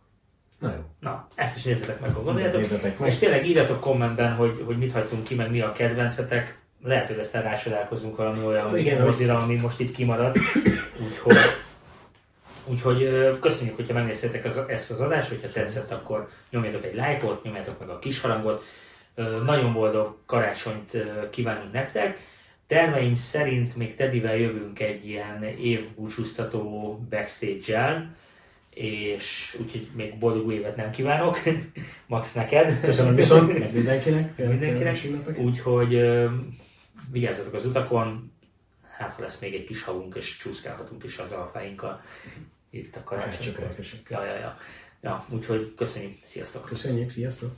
Speaker 1: Na jó. Na, ezt is nézzetek meg, gondoljátok. Nézzetek meg. És tényleg írjatok kommentben, hogy, hogy mit hagytunk ki, meg mi a kedvencetek. Lehet, hogy ezt rásodálkozunk valami olyan mozira, ami most itt kimaradt. Úgyhogy Úgyhogy köszönjük, hogyha megnéztétek az, ezt az adást, hogyha tetszett, akkor nyomjatok egy lájkot, nyomjátok meg a kis harangot. Nagyon boldog karácsonyt kívánunk nektek. Terveim szerint még Tedivel jövünk egy ilyen évbúcsúztató backstage-el, és úgyhogy még boldog új évet nem kívánok, Max neked.
Speaker 3: Köszönöm viszont mindenkinek.
Speaker 1: mindenkinek. Úgyhogy vigyázzatok az utakon, hát ha lesz még egy kis havunk, és csúszkálhatunk is az alfáinkkal itt a karácsonykor. Ja, ja, ja. ja, úgyhogy köszönjük, sziasztok!
Speaker 3: Köszönjük, sziasztok!